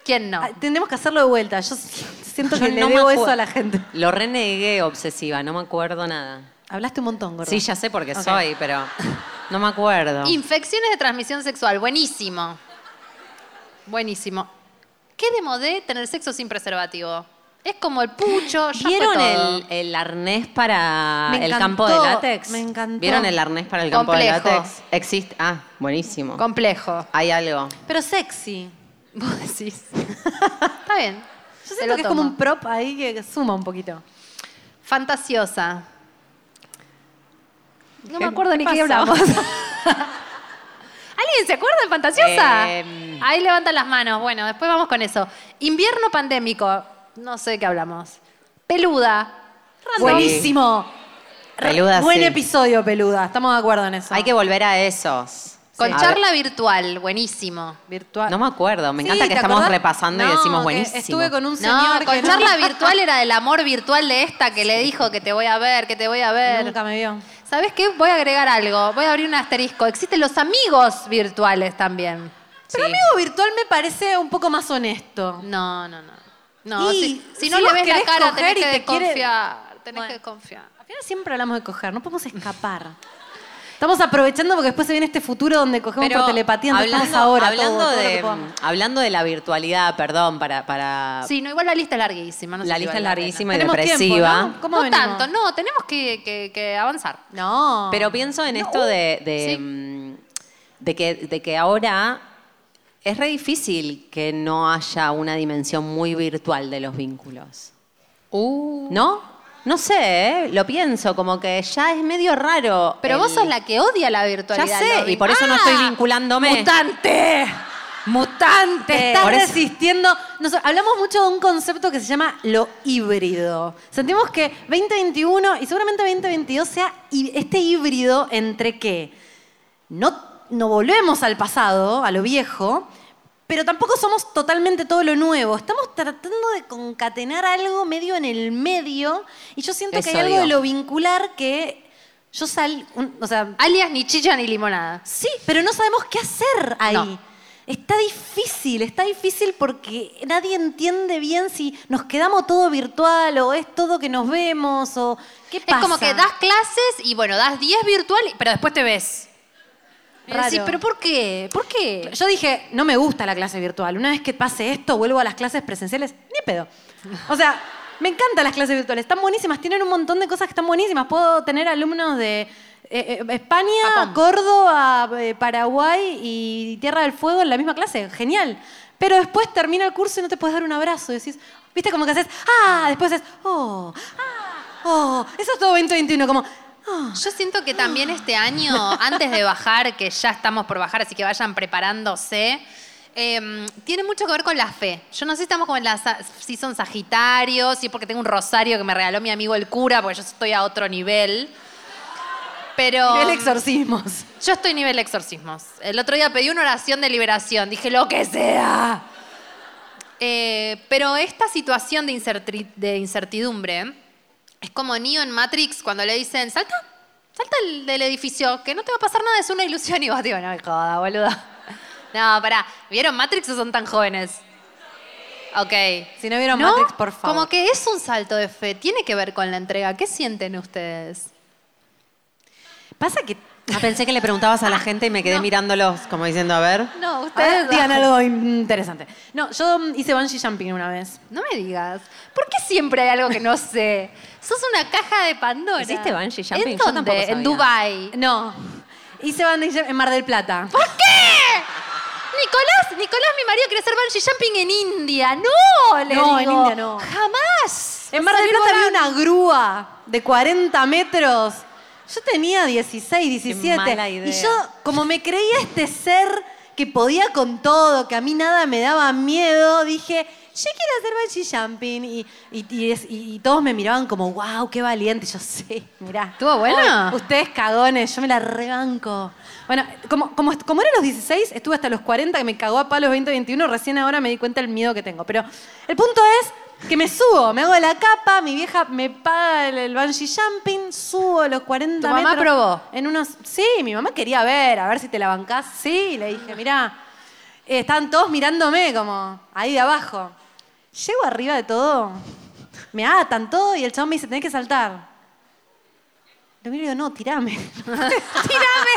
¿Quién no? Ah, Tendremos que hacerlo de vuelta. Yo siento <laughs> Yo que le no me debo eso a la gente. Lo renegué obsesiva, no me acuerdo nada. Hablaste un montón, gordo. Sí, ya sé porque Ok. soy, pero no me acuerdo. Infecciones de transmisión sexual, buenísimo. Buenísimo. ¿Qué de modé tener sexo sin preservativo? Es como el pucho, ya ¿Vieron fue todo. el, el arnés para el campo de látex? me encantó. ¿Vieron el arnés para el campo Complejo. de látex? Existe. Ah, buenísimo. Complejo. Hay algo. Pero sexy. <laughs> Vos decís. Está bien. Yo siento que es como un prop ahí que suma un poquito. Fantasiosa. No me ¿Qué- acuerdo ni qué hablamos. <laughs> <laughs> ¿Alguien se acuerda de Fantasiosa? Em. Ahí levantan las manos. Bueno, después vamos con eso. Invierno pandémico. No sé de qué hablamos. Peluda. Random. Buenísimo. Peluda, Buen sí. episodio, peluda. Estamos de acuerdo en eso. Hay que volver a esos. Con charla virtual. Buenísimo. virtual. No me acuerdo. Me Sí, encanta que ¿te estamos acordás? repasando y decimos que buenísimo. Estuve con un No, señor con que no- charla virtual era del amor virtual de esta que le dijo que te voy a ver, que te voy a ver. Nunca me vio. ¿Sabes qué? Voy a agregar algo. Voy a abrir un asterisco. Existen los amigos virtuales también. Pero Sí. amigo virtual me parece un poco más honesto. No, no, no. No, Y si, si si no le ves la cara, tenés que quiere- desconfiar. Tenés Bueno. que desconfiar. Al final siempre hablamos de coger, no podemos escapar. Estamos aprovechando porque después se viene este futuro donde cogemos por telepatía, entonces hablando, estamos ahora. hablando, todo, todo lo de, hablando de la virtualidad, perdón, para, para Sí, no, igual la lista es larguísima. No sé la si lista es la larguísima y depresiva. tiempo, ¿no? ¿Cómo No tanto, no, tenemos que, que- que avanzar. No. Pero pienso en esto de, de, Sí. mm, de que, de que ahora es re difícil que no haya una dimensión muy virtual de los vínculos. Uh. ¿No? No sé, ¿eh? lo pienso, como que ya es medio raro. Pero el- vos sos la que odia la virtualidad. Ya sé, y por eso no ¡Ah! estoy vinculándome. ¡Mutante! Te ¡Mutante! estás resistiendo. Nos- hablamos mucho de un concepto que se llama lo híbrido. Sentimos que 2021 y seguramente 2022 sea este híbrido entre que no, no volvemos al pasado, a lo viejo, pero tampoco somos totalmente todo lo nuevo. Estamos tratando de concatenar algo medio en el medio y yo siento que hay algo de lo vincular que yo sal, un- o sea, Alias ni chicha ni limonada. Sí, pero no sabemos qué hacer ahí. No. Está difícil, está difícil porque nadie entiende bien si nos quedamos todo virtual o es todo que nos vemos o qué pasa. Es como que das clases y bueno, das 10 virtual, pero después te ves. Raro. decís, pero ¿por qué? ¿Por qué? Yo dije, no me gusta la clase virtual. Una vez que pase esto, vuelvo a las clases presenciales. Ni pedo. O sea, me encantan las clases virtuales. Están buenísimas. Tienen un montón de cosas que están buenísimas. Puedo tener alumnos de eh, eh, España, Japón. Córdoba, eh, Paraguay y Tierra del Fuego en la misma clase. Genial. Pero después termina el curso y no te puedes dar un abrazo. Decís, viste como que haces, ah, después haces, oh, ah, oh. Eso es todo 2021, como. <gasps> Yo siento que también este año, <laughs> antes de bajar, que ya estamos por bajar, así que vayan preparándose, eh, tiene mucho que ver con la fe. Yo no sé si estamos como en la, sa- si son sagitarios, si es porque tengo un rosario que me regaló mi amigo el cura, porque yo estoy a otro nivel. Pero Nivel exorcismos. yo estoy nivel exorcismos. El otro día pedí una oración de liberación, dije lo que sea. Eh, pero esta situación de incertidumbre es como Neo en Matrix cuando le dicen, salta, salta el- del edificio, que no te va a pasar nada, es una ilusión. Y vos digo, no me joda, boluda. <laughs> No, pará, ¿vieron Matrix o son tan jóvenes? Ok. Si no vieron ¿No? Matrix, por favor. Como que es un salto de fe, tiene que ver con la entrega. ¿Qué sienten ustedes? Pasa que Ah, pensé que le preguntabas a la gente y me quedé mirándolos como diciendo, a ver. No, ver, ustedes digan algo interesante. No, yo hice bungee jumping una vez. No me digas. ¿Por qué siempre hay algo que no sé? Sos una caja de Pandora. ¿Hiciste bungee jumping? ¿En Yo dónde? tampoco En. Dubai. No, hice bungee jumping en Mar del Plata. ¿Por qué? Nicolás, Nicolás, mi marido quiere hacer bungee jumping en India. No, le No, en digo. India no. Jamás. En Mar del Plata había una grúa de 40 metros. Yo tenía 16, 17. mala idea. Y yo, como me creía este ser que podía con todo, que a mí nada me daba miedo, dije, yo quiero hacer bungee jumping. Y, y- y es- y- y todos me miraban como, wow, qué valiente. Y yo, sí, mirá. ¿Estuvo bueno? Ay, ustedes cagones, yo me la rebanco. Bueno, como, como, como era los 16, estuve hasta los 40, que me cagó a palos 2021, recién ahora me di cuenta del miedo que tengo. Pero el punto es que me subo, me hago la capa, mi vieja me paga el, el bungee jumping, subo los 40 ¿Tu mamá metros. probó? En unos, sí, mi mamá quería ver, a ver si te la bancás. Sí, le dije, mirá, eh, estaban todos mirándome como ahí de abajo. Llego arriba de todo, me atan todo y el chabón me dice, tenés que saltar. Le miro y digo, no, tirame. <laughs> ¡Tirame!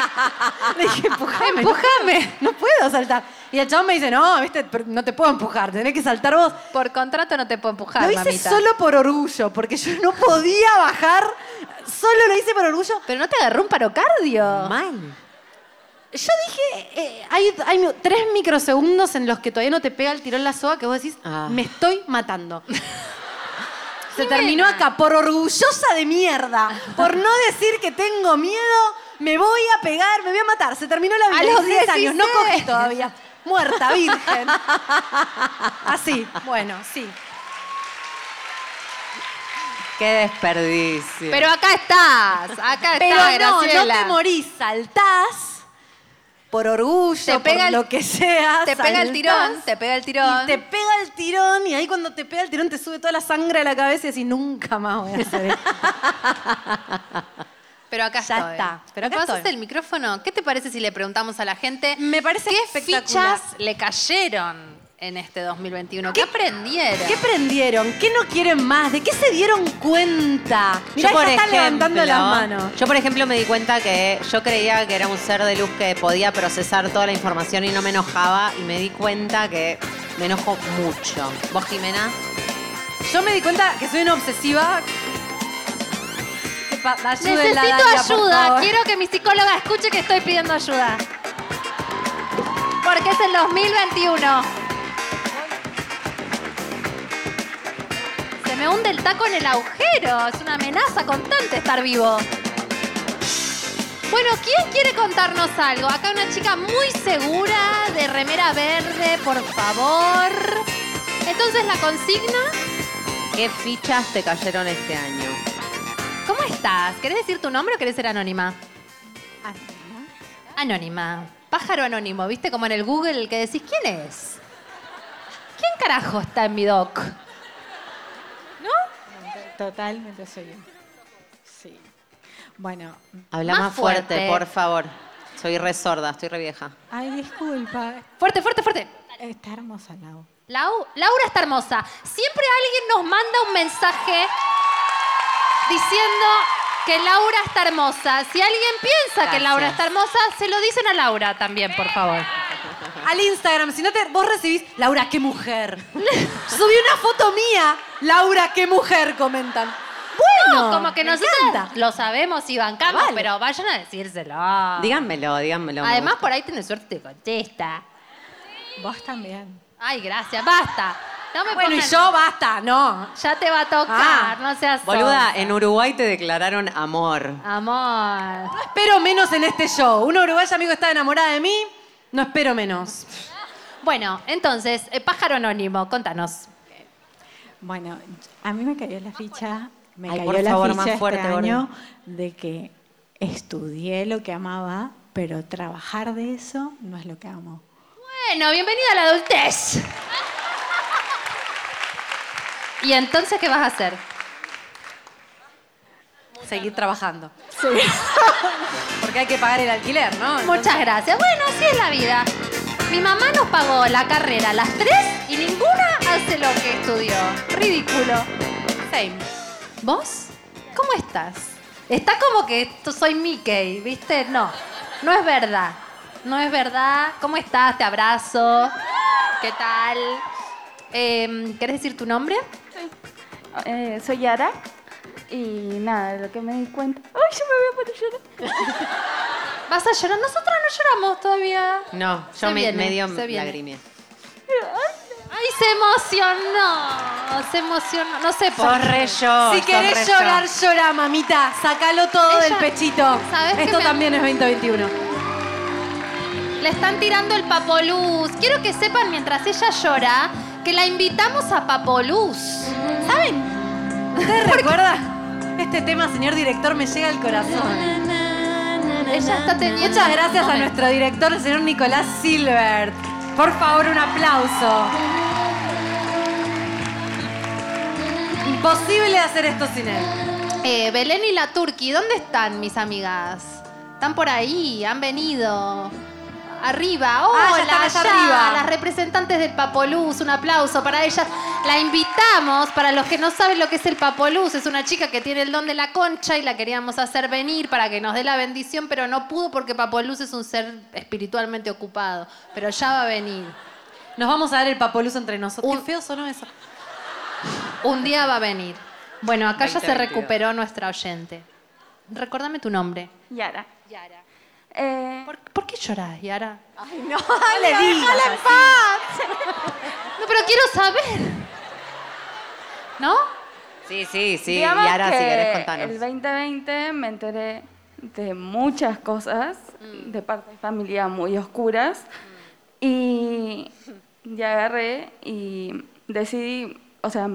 Le dije, empujame. Empujame. No, puedo saltar. Y el chabón me dice, no, viste, no te puedo empujar, tenés que saltar vos. Por contrato no te puedo empujar, Lo hice mamita. solo por orgullo, porque yo no podía bajar. Solo lo hice por orgullo. Pero no te agarró un parocardio. Mal. Yo dije, eh, hay, tres microsegundos en los que todavía no te pega el tirón la soga que vos decís, Ah. me estoy matando. <laughs> Se terminó acá por orgullosa de mierda, por no decir que tengo miedo, me voy a pegar, me voy a matar. Se terminó la vida. A los 16 años, no 16. cogí todavía. Muerta, virgen. <laughs> Así, bueno, sí. Qué desperdicio. Pero acá estás, acá Pero estás, no, no Graciela. te morís, saltás por orgullo, Te pega por el- lo que sea. Te pega el saltás. tirón, te pega el tirón. Y te pega el tirón y ahí cuando te pega el tirón te sube toda la sangre a la cabeza y decís, nunca más voy a hacer esto. <laughs> Pero acá Ya estoy. está, pero ¿Me acá estoy. el micrófono? ¿Qué te parece si le preguntamos a la gente Me parece qué fichas le cayeron en este 2021? ¿Qué, aprendieron? ¿Qué prendieron? ¿Qué no quieren más? ¿De qué se dieron cuenta? Mirá, ya están levantando las manos. Yo, por ejemplo, me di cuenta que yo creía que era un ser de luz que podía procesar toda la información y no me enojaba. Y me di cuenta que me enojo mucho. ¿Vos, Jimena? Yo me di cuenta que soy una obsesiva. Ayúdenla, Necesito Dalia, por ayuda. Quiero que mi psicóloga escuche que estoy pidiendo ayuda. Porque es el 2021. Me hunde el taco en el agujero. Es una amenaza constante estar vivo. Bueno, ¿quién quiere contarnos algo? Acá una chica muy segura de remera verde, por favor. Entonces la consigna, ¿Qué fichas te cayeron este año? ¿cómo estás? ¿Querés decir tu nombre o querés ser anónima? Anónima. Pájaro anónimo, ¿viste? Como en el Google el que decís, ¿quién es? ¿Quién carajo está en mi doc? Totalmente soy yo. Sí. Bueno, Habla Más más, fuerte, fuerte. por favor. Soy re sorda, estoy re vieja. ay, disculpa. Fuerte, fuerte, fuerte. Está hermosa, Lau. Lau- Laura está hermosa. Siempre alguien nos manda un mensaje diciendo que Laura está hermosa. Si alguien piensa que. Laura está hermosa, se lo dicen a Laura también, por favor. Al Instagram, si no te, vos recibís, Laura, qué mujer. <laughs> Subí una foto mía, Laura, qué mujer, comentan. Bueno, No, como que me nosotros encanta. lo sabemos y bancamos, Vale. pero vayan a decírselo. Díganmelo, díganmelo. me Además, gusta. por ahí tenés suerte y te contesta. Vos también. Ay, gracias, basta. No me Bueno, y pongan- yo, basta, no. Ya te va a tocar, Ah. no seas Boluda, sonsa. en Uruguay te declararon amor. Amor. No espero menos en este show. Una uruguaya amigo está enamorada de mí, no espero menos. Bueno, entonces, eh, pájaro anónimo, contanos. Bueno, a mí me cayó la ficha, me Ay, cayó por la favor, ficha más fuerte, este año de que estudié lo que amaba, pero trabajar de eso no es lo que amo. Bueno, bienvenida a la adultez. <laughs> ¿Y entonces qué vas a hacer? Seguir trabajando. <laughs> Porque hay que pagar el alquiler, ¿no? Muchas gracias. Bueno, así es la vida. Mi mamá nos pagó la carrera a las tres y ninguna hace lo que estudió. Ridículo. Same. ¿Vos? ¿Cómo estás? Está como que esto soy Mickey, ¿viste? No, no es verdad. No es verdad. ¿Cómo estás? Te abrazo. ¿Qué tal? Em, ¿Querés decir tu nombre? Eh, soy Yara y nada, lo que me di cuenta. ¡Ay, yo me voy a poner a llorar! <laughs> ¿Vas a llorar? Nosotros no lloramos todavía. No, yo me, viene, medio se viene. lagrimé. Ay, se emocionó. Se emocionó. No sé por re yo. Si querés yo. llorar, llora, mamita. Sácalo todo Ella- del pechito. ¿Sabés qué Esto me- también es 2021. Le están tirando el Papoluz. Quiero que sepan mientras ella llora que la invitamos a Papoluz. ¿Saben? ¿Usted <laughs> recuerda? Este tema, señor director, me llega al corazón. Ella está teniendo. Muchas gracias a nuestro director, el señor Nicolás Silbert. Por favor, un aplauso. Imposible hacer esto sin él. Eh, Belén y la Turqui, ¿dónde están mis amigas? Están por ahí, han venido. Arriba, hola, Ah, ya están allá arriba. las representantes del Papoluz, un aplauso para ellas. La invitamos, para los que no saben lo que es el Papoluz, es una chica que tiene el don de la concha y la queríamos hacer venir para que nos dé la bendición, pero no pudo porque Papoluz es un ser espiritualmente ocupado, pero ya va a venir. Nos vamos a dar el papoluzo entre nosotros. Un- Qué feo sonó eso. Un día va a venir. Bueno, acá ya se 2022. recuperó nuestra oyente. Recordame tu nombre. Yara. Yara. Eh, ¿Por, por qué lloras, Yara? <laughs> No le digas. No, pero quiero saber. ¿No? Sí, sí, sí. digamos y ahora que si querés contanos. el 2020 me enteré de muchas cosas Mm. de parte de familia muy oscuras y ya agarré y decidí, o sea,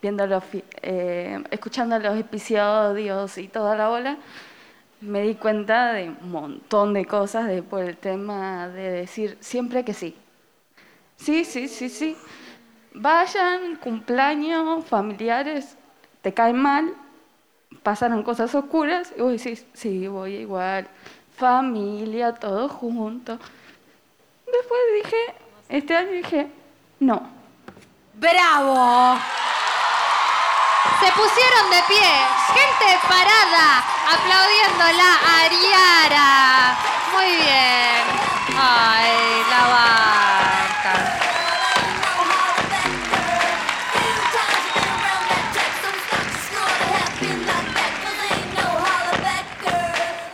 viendo los, eh, escuchando los episodios y toda la bola, me di cuenta de un montón de cosas de, por el tema de decir siempre que sí. Sí, sí, sí, sí. Vayan, cumpleaños, familiares, te caen mal, pasaron cosas oscuras, y vos decís, sí, voy igual. Familia, todo junto. Después dije, este año dije, no. ¡Bravo! Se pusieron de pie. Gente parada aplaudiéndola a Ariara. Muy bien. Ay, la banca.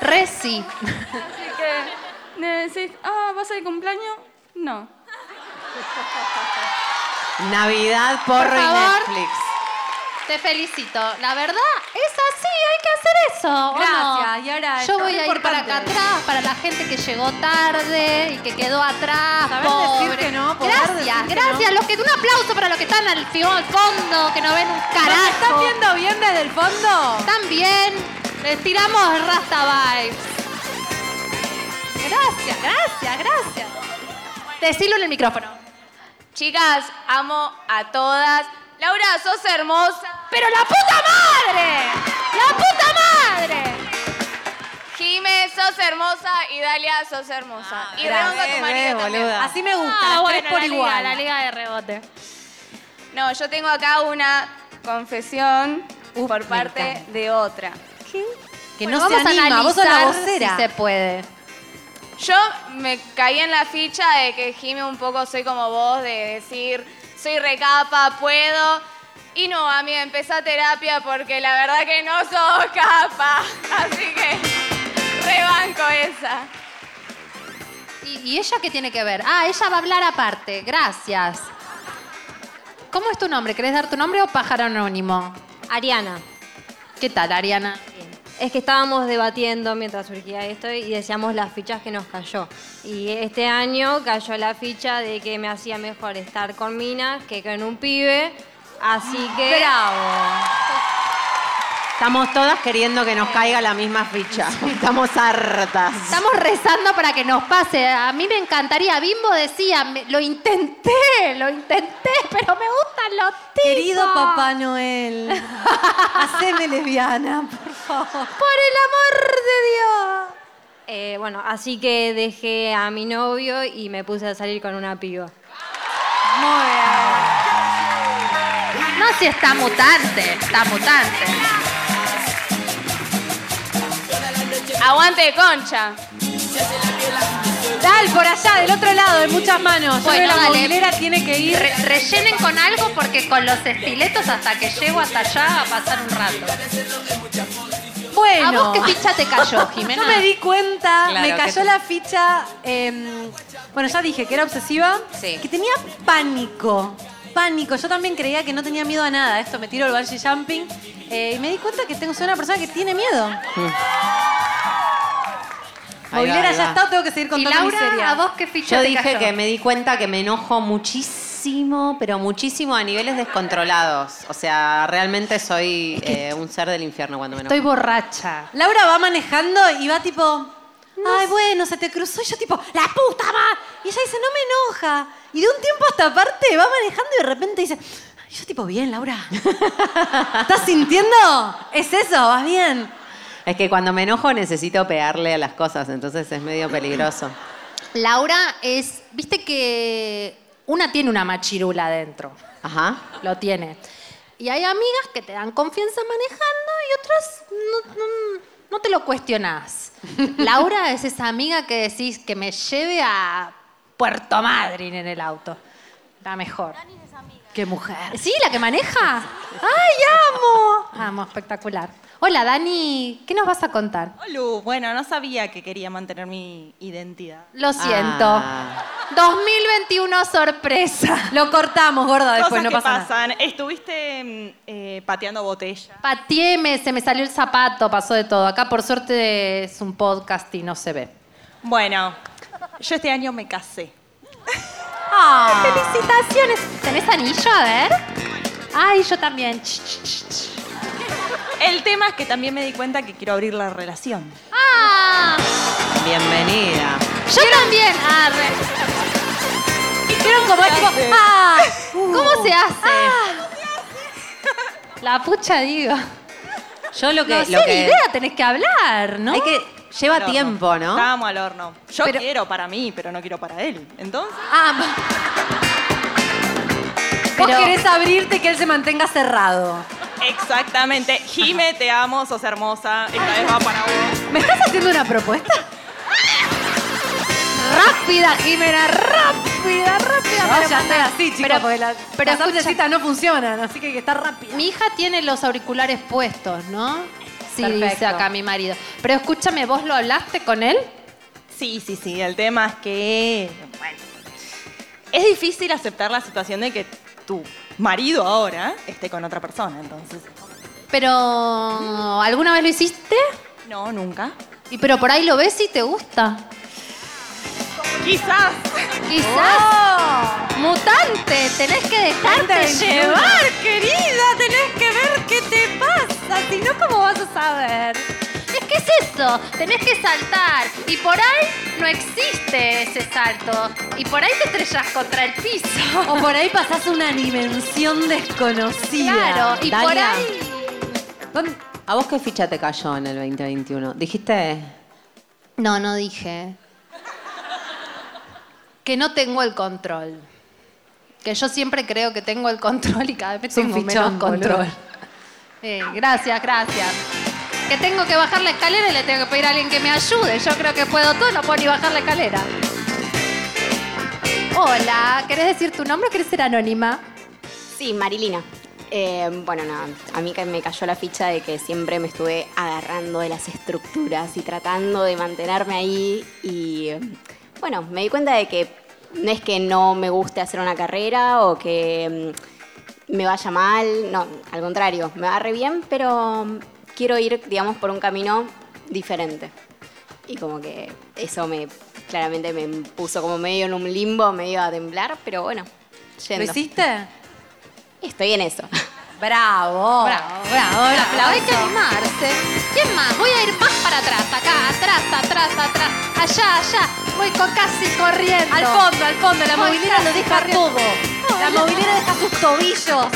Reci. Así que, me decís, ah, ¿vas al cumpleaños? No. Navidad, porro Por y. Netflix. Te felicito. La verdad así, hay que hacer eso. Gracias, Yara, Yo esto es voy a ir para acá atrás, para la gente que llegó tarde y que quedó atrás. Saber decir pobre. que no, poder Gracias, decir que gracias. Los que, un aplauso para los que están al, fondo, que no ven un ¿Nos carajo. están viendo bien desde el fondo? ¿Están bien? Les tiramos Rasta Vibes. Gracias, gracias, gracias. Decilo en el micrófono. Chicas, amo a todas. Laura, sos hermosa. ¡Pero la puta madre! ¡La puta madre! Jime, sos hermosa. Y Dalia, sos hermosa. y gracias. Reonga, tu marido Eh, también. boluda. Así me gusta, Ah, las bueno, tres por la igual. liga, la liga de rebote. No, yo tengo acá una confesión Uf, por parte de otra. Que Bueno, no se vamos a anima, vos sos la vocera. Si se puede. Yo me caí en la ficha de que Jime un poco soy como vos, de decir, soy recapa, puedo. Y no, amiga, empecé a terapia porque la verdad que no sos capa. <laughs> Así que rebanco esa. ¿Y, y ella qué tiene que ver? Ah, ella va a hablar aparte. Gracias. ¿Cómo es tu nombre? ¿Querés dar tu nombre o pájaro anónimo? Ariana. ¿Qué tal, Ariana? Es que estábamos debatiendo mientras surgía esto y decíamos las fichas que nos cayó. Y este año cayó la ficha de que me hacía mejor estar con minas que con un pibe. Así que. Bravo. Estamos todas queriendo que nos caiga la misma ficha. Estamos hartas. Estamos rezando para que nos pase. A mí me encantaría. Bimbo decía, "Me- lo intenté, lo intenté, pero me gustan los tipos. Querido Papá Noel, <laughs> haceme lesbiana, por favor. El amor de Dios. Eh, bueno, así que dejé a mi novio y me puse a salir con una piba. Muy bien. No, si está mutante, está mutante. Aguante, concha. Dal, por allá, del otro lado, de muchas manos. Yo Bueno, creo que la dale. movilera tiene que ir. Re- rellenen con algo porque con los estiletos hasta que llego hasta allá va a pasar un rato. Bueno. ¿A vos qué ficha te cayó, <laughs> Jimena? Yo me di cuenta, Claro, me cayó la ficha. em, bueno, ya dije que era obsesiva. Sí. Que tenía pánico. Pánico. Yo también creía que no tenía miedo a nada. Esto me tiro el bungee jumping. eh, y me di cuenta que tengo, soy una persona que tiene miedo. Va, Movilera ya va. está tengo que seguir ¿Y contando mi Laura, a vos qué ficha Yo te dije cayó? que me di cuenta que me enojo muchísimo, pero muchísimo a niveles descontrolados. O sea, realmente soy eh, un ser del infierno cuando me enojo. Estoy borracha. Laura va manejando y va tipo, ay, bueno, se te cruzó. Y yo tipo, la puta madre. Y ella dice, no me enoja. Y de un tiempo a esta parte va manejando y de repente dice, "Ay, yo tipo, bien, Laura. <laughs> ¿Estás sintiendo? ¿Es eso? ¿Vas bien? Es que cuando me enojo necesito pegarle a las cosas, entonces es medio peligroso. Laura es, viste que una tiene una machirula adentro, Ajá. lo tiene. Y hay amigas que te dan confianza manejando y otras no, no- no te lo cuestionás. <laughs> Laura es esa amiga que decís que me lleve a Puerto Madryn en el auto. La mejor. Qué mujer. ¿Sí? ¿La que maneja? ¡Ay, amo! Amo, espectacular. Hola, Dani, ¿qué nos vas a contar? Lu, bueno, no sabía que quería mantener mi identidad. Lo siento. Ah. 2021 sorpresa. Lo cortamos, gorda, después Cosas no que pasa nada. pasan. Estuviste mm, eh, pateando botella. Pateé, me- se me salió el zapato, pasó de todo. Acá por suerte es un podcast y no se ve. Bueno, yo este año me casé. Ah. ¡Felicitaciones! ¿Tenés anillo? A ver. Ay, yo también. Ch, ch, ch, ch. El tema es que también me di cuenta que quiero abrir la relación. ¡Ah! Bienvenida. Yo también. Ah, re- Hicieron como es tipo, ¡ah! ¿Cómo se hace? La pucha digo. Yo lo que. No lo sé ni que idea, tenés que hablar, ¿no? Hay que. Lleva Al horno. tiempo, ¿no? Estábamos al horno. Yo Pero- quiero para mí, pero no quiero para él. Entonces, Ah, <laughs> Vos Pero- querés abrirte y que él se mantenga cerrado. Exactamente. Jime, te amo, sos hermosa. Esta vez va para vos. ¿Me estás haciendo una propuesta? rápida, Jimena, rápida, rápida. No, para ya estoy así, chicos, Pero- porque la- pero las escucha- no funcionan, así que hay que estar rápido. Mi hija tiene los auriculares puestos, ¿no? Sí, Perfecto. dice acá mi marido. Pero escúchame, ¿vos lo hablaste con él? Sí, sí, sí. El tema es que, bueno, es difícil aceptar la situación de que tu marido ahora esté con otra persona. Entonces, Pero, ¿alguna vez lo hiciste? no, nunca. Y pero por ahí lo ves y te gusta. Quizás. Quizás. Mutante, tenés que dejarte 21. llevar, querida. Tenés que ver qué te pasa. Si no, ¿cómo vas a saber? Es que es eso, tenés que saltar. Y por ahí no existe ese salto. Y por ahí te estrellas contra el piso. O por ahí pasás una dimensión desconocida. Claro, y por ahí. ¿Dónde- ¿A vos qué ficha te cayó en el 2021? ¿Dijiste? No, no dije. Que no tengo el control. Que yo siempre creo que tengo el control y cada vez un tengo menos fichón, control. boludo. Eh, gracias, gracias. Que tengo que bajar la escalera y le tengo que pedir a alguien que me ayude. Yo creo que puedo todo, no puedo ni bajar la escalera. Hola, ¿querés decir tu nombre o querés ser anónima? Sí, Marilina. Eh, bueno, nada, a mí me cayó la ficha de que siempre me estuve agarrando de las estructuras y tratando de mantenerme ahí. Y bueno, me di cuenta de que no es que no me guste hacer una carrera o que mm, me vaya mal, no, al contrario, me va re bien, pero quiero ir, digamos, por un camino diferente. Y como que eso me claramente me puso como medio en un limbo, medio a temblar, pero bueno, ¿Lo hiciste? Estoy en eso. Bravo. Bravo, bravo, bravo. Hay que animarse. ¿Quién más? Voy a ir más para atrás, acá, atrás, atrás, atrás, allá, allá. Voy con casi corriendo. Al fondo, al fondo. La Voy movilera lo deja corriendo. todo. La movilera deja sus tobillos.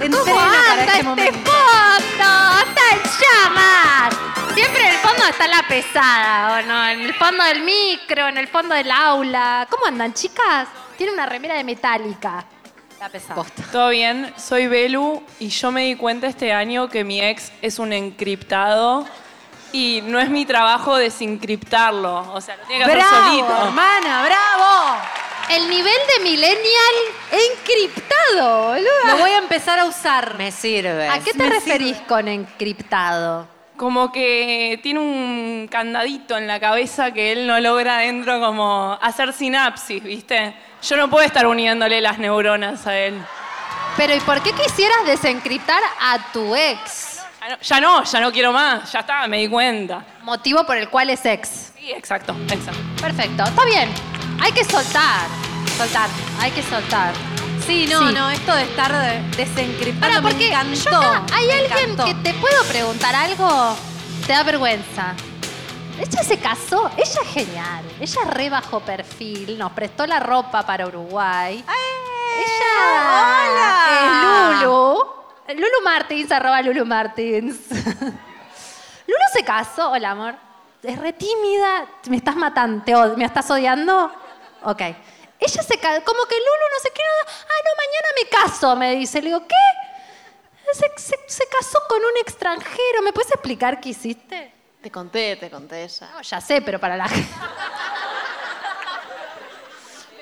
¿Cómo para anda este este momento. fondo? ¡Está en llamas! Siempre en el fondo está la pesada, ¿o no? En el fondo del micro, en el fondo del aula. ¿Cómo andan, chicas? Tiene una remera de metálica. La pesada. Todo bien, soy Belu y yo me di cuenta este año que mi ex es un encriptado y no es mi trabajo desencriptarlo. O sea, lo tiene que hacer ¡Bravo, solito. hermana! ¡Bravo! El nivel de millennial encriptado, boludo. Lo voy a empezar a usar. Me sirve. ¿A qué te Me referís con encriptado? como que tiene un candadito en la cabeza que él no logra adentro como hacer sinapsis, ¿viste? Yo no puedo estar uniéndole las neuronas a él. Pero ¿y por qué quisieras desencriptar a tu ex? Ah, no, Ya no, ya no quiero más, ya está, me di cuenta. Motivo por el cual es ex. Sí, exacto, exacto. Perfecto, está bien. Hay que soltar. Soltar, hay que soltar. Sí, no, Sí. no, esto de estar de- desencriptando Ahora, me encantó. yo acá, ¿hay me alguien encantó. que te puedo preguntar algo? Te da vergüenza. Ella se casó, ella es genial. Ella es re bajo perfil, nos prestó la ropa para Uruguay. ella hola. es Lulu. Lulu Martins, arroba Lulu Martins. <laughs> Lulu se casó, hola amor. Es re tímida, me estás matando, ¿me estás odiando? Ok. Ella se casó, como que Lulu no sé qué, ah, no, mañana me caso, me dice. Le digo, ¿qué? Se, se- se casó con un extranjero. ¿Me puedes explicar qué hiciste? Te conté, te conté ya. No, ya sé, pero para la gente. <laughs>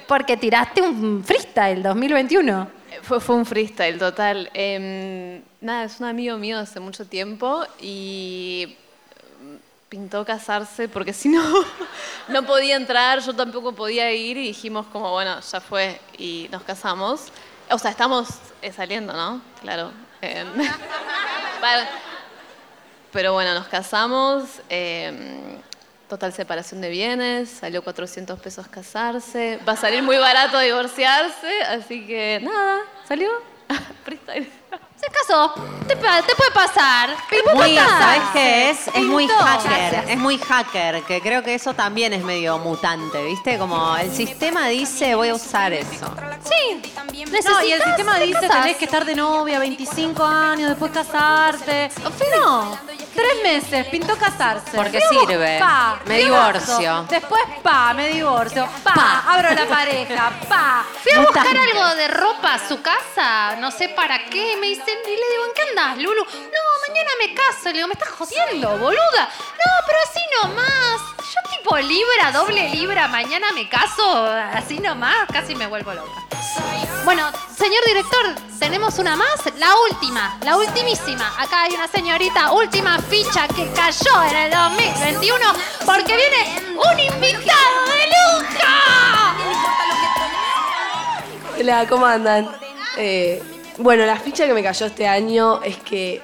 Porque tiraste un freestyle 2021. Fue, fue un freestyle total. Em, nada, es un amigo mío hace mucho tiempo y pintó casarse porque si no, <laughs> no podía entrar, yo tampoco podía ir y dijimos como, bueno, ya fue y nos casamos. O sea, estamos eh, saliendo, ¿no? Claro. <laughs> Pero bueno, nos casamos, em, total separación de bienes, salió 400 pesos casarse, va a salir muy barato divorciarse, así que nada, salió. <laughs> Se casó. Te, pa- te puede pasar. Muy, Pintó. ¿sabes qué es? Es muy Pintó. hacker, Gracias. es muy hacker, que creo que eso también es medio mutante, ¿viste? Como el sistema dice, voy a usar eso. Sí. No, y el Necesitas, sistema te dice casás. tenés que estar de novia 25 años, después casarte. No, tres meses, pintó casarse. Porque sirve. Pa, Me divorcio. Después, pa, me divorcio. Pa, abro la pareja. Pa. Fui a buscar algo de ropa a su casa, no sé para qué. Me y le digo, ¿en qué andás, Lulu? No, mañana me caso. Le digo, me estás jodiendo, boluda. No, pero así nomás. Yo tipo libra, doble libra, mañana me caso, así nomás, casi me vuelvo loca. Bueno, señor director, tenemos una más, la última, la ultimísima. Acá hay una señorita, última ficha que cayó en el 2021 porque viene un invitado de lujo. Hola, ¿cómo andan? Eh, bueno, la ficha que me cayó este año es que,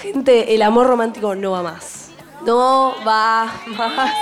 gente, el amor romántico no va más. No va más.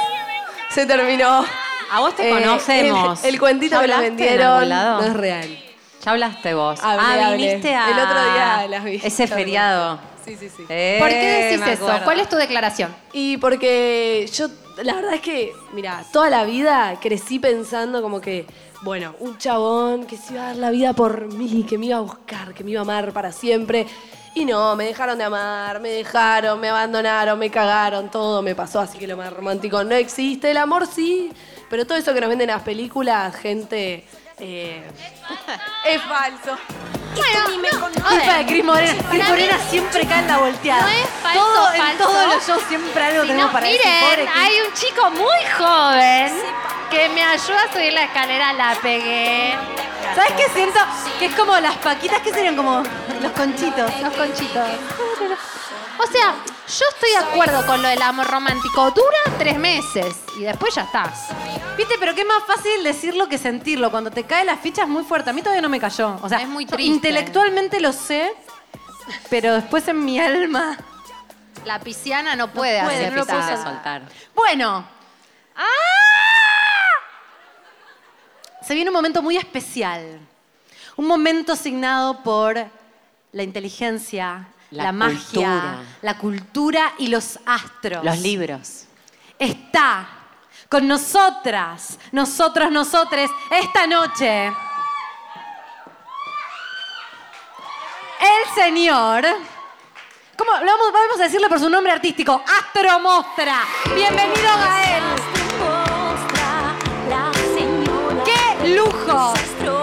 Se terminó. A vos te Eh, conocemos. El, el cuentito ¿Ya que nos vendieron no es real. Ya hablaste vos. Hablé, ah, hablé. viniste a... El otro día las vi. Ese feriado. Sí, sí, sí. Eh, ¿Por qué decís eso? ¿Cuál es tu declaración? Y porque yo, la verdad es que, mira, toda la vida crecí pensando como que, bueno, un chabón que se iba a dar la vida por mí, que me iba a buscar, que me iba a amar para siempre. Y no, me dejaron de amar, me dejaron, me abandonaron, me cagaron, todo me pasó, así que lo más romántico no existe. El amor sí, pero todo eso que nos venden en las películas, gente, eh, <laughs> es falso. Bueno, no, a Culpa ver. de Cris Morena. Cris Morena siempre cae en la volteada. No es falso, Todo, En todos los shows siempre algo Si tenemos no, para miren, decir. Pobre hay un chico muy joven que me ayuda a subir la escalera, la pegué. ¿Sabes qué siento? Que es como las paquitas que serían como los conchitos. Los conchitos. O sea, yo estoy de acuerdo con lo del amor romántico. Dura tres meses y después ya está. Viste, pero qué más fácil decirlo que sentirlo. Cuando te cae la ficha es muy fuerte. A mí todavía no me cayó. O sea, Es muy triste. intelectualmente lo sé, pero después en mi alma. La pisciana no puede puede, hacer no lo soltar. Bueno. ¡Ah! Se viene un momento muy especial. Un momento signado por la inteligencia, la, La magia, la cultura y los astros. Los libros. Está con nosotras, nosotros, nosotres, esta noche. El señor. ¿Cómo? Vamos, vamos a decirle por su nombre artístico. Astro Mostra. Bienvenido a él. ¡Qué lujo! ¡Qué lujo!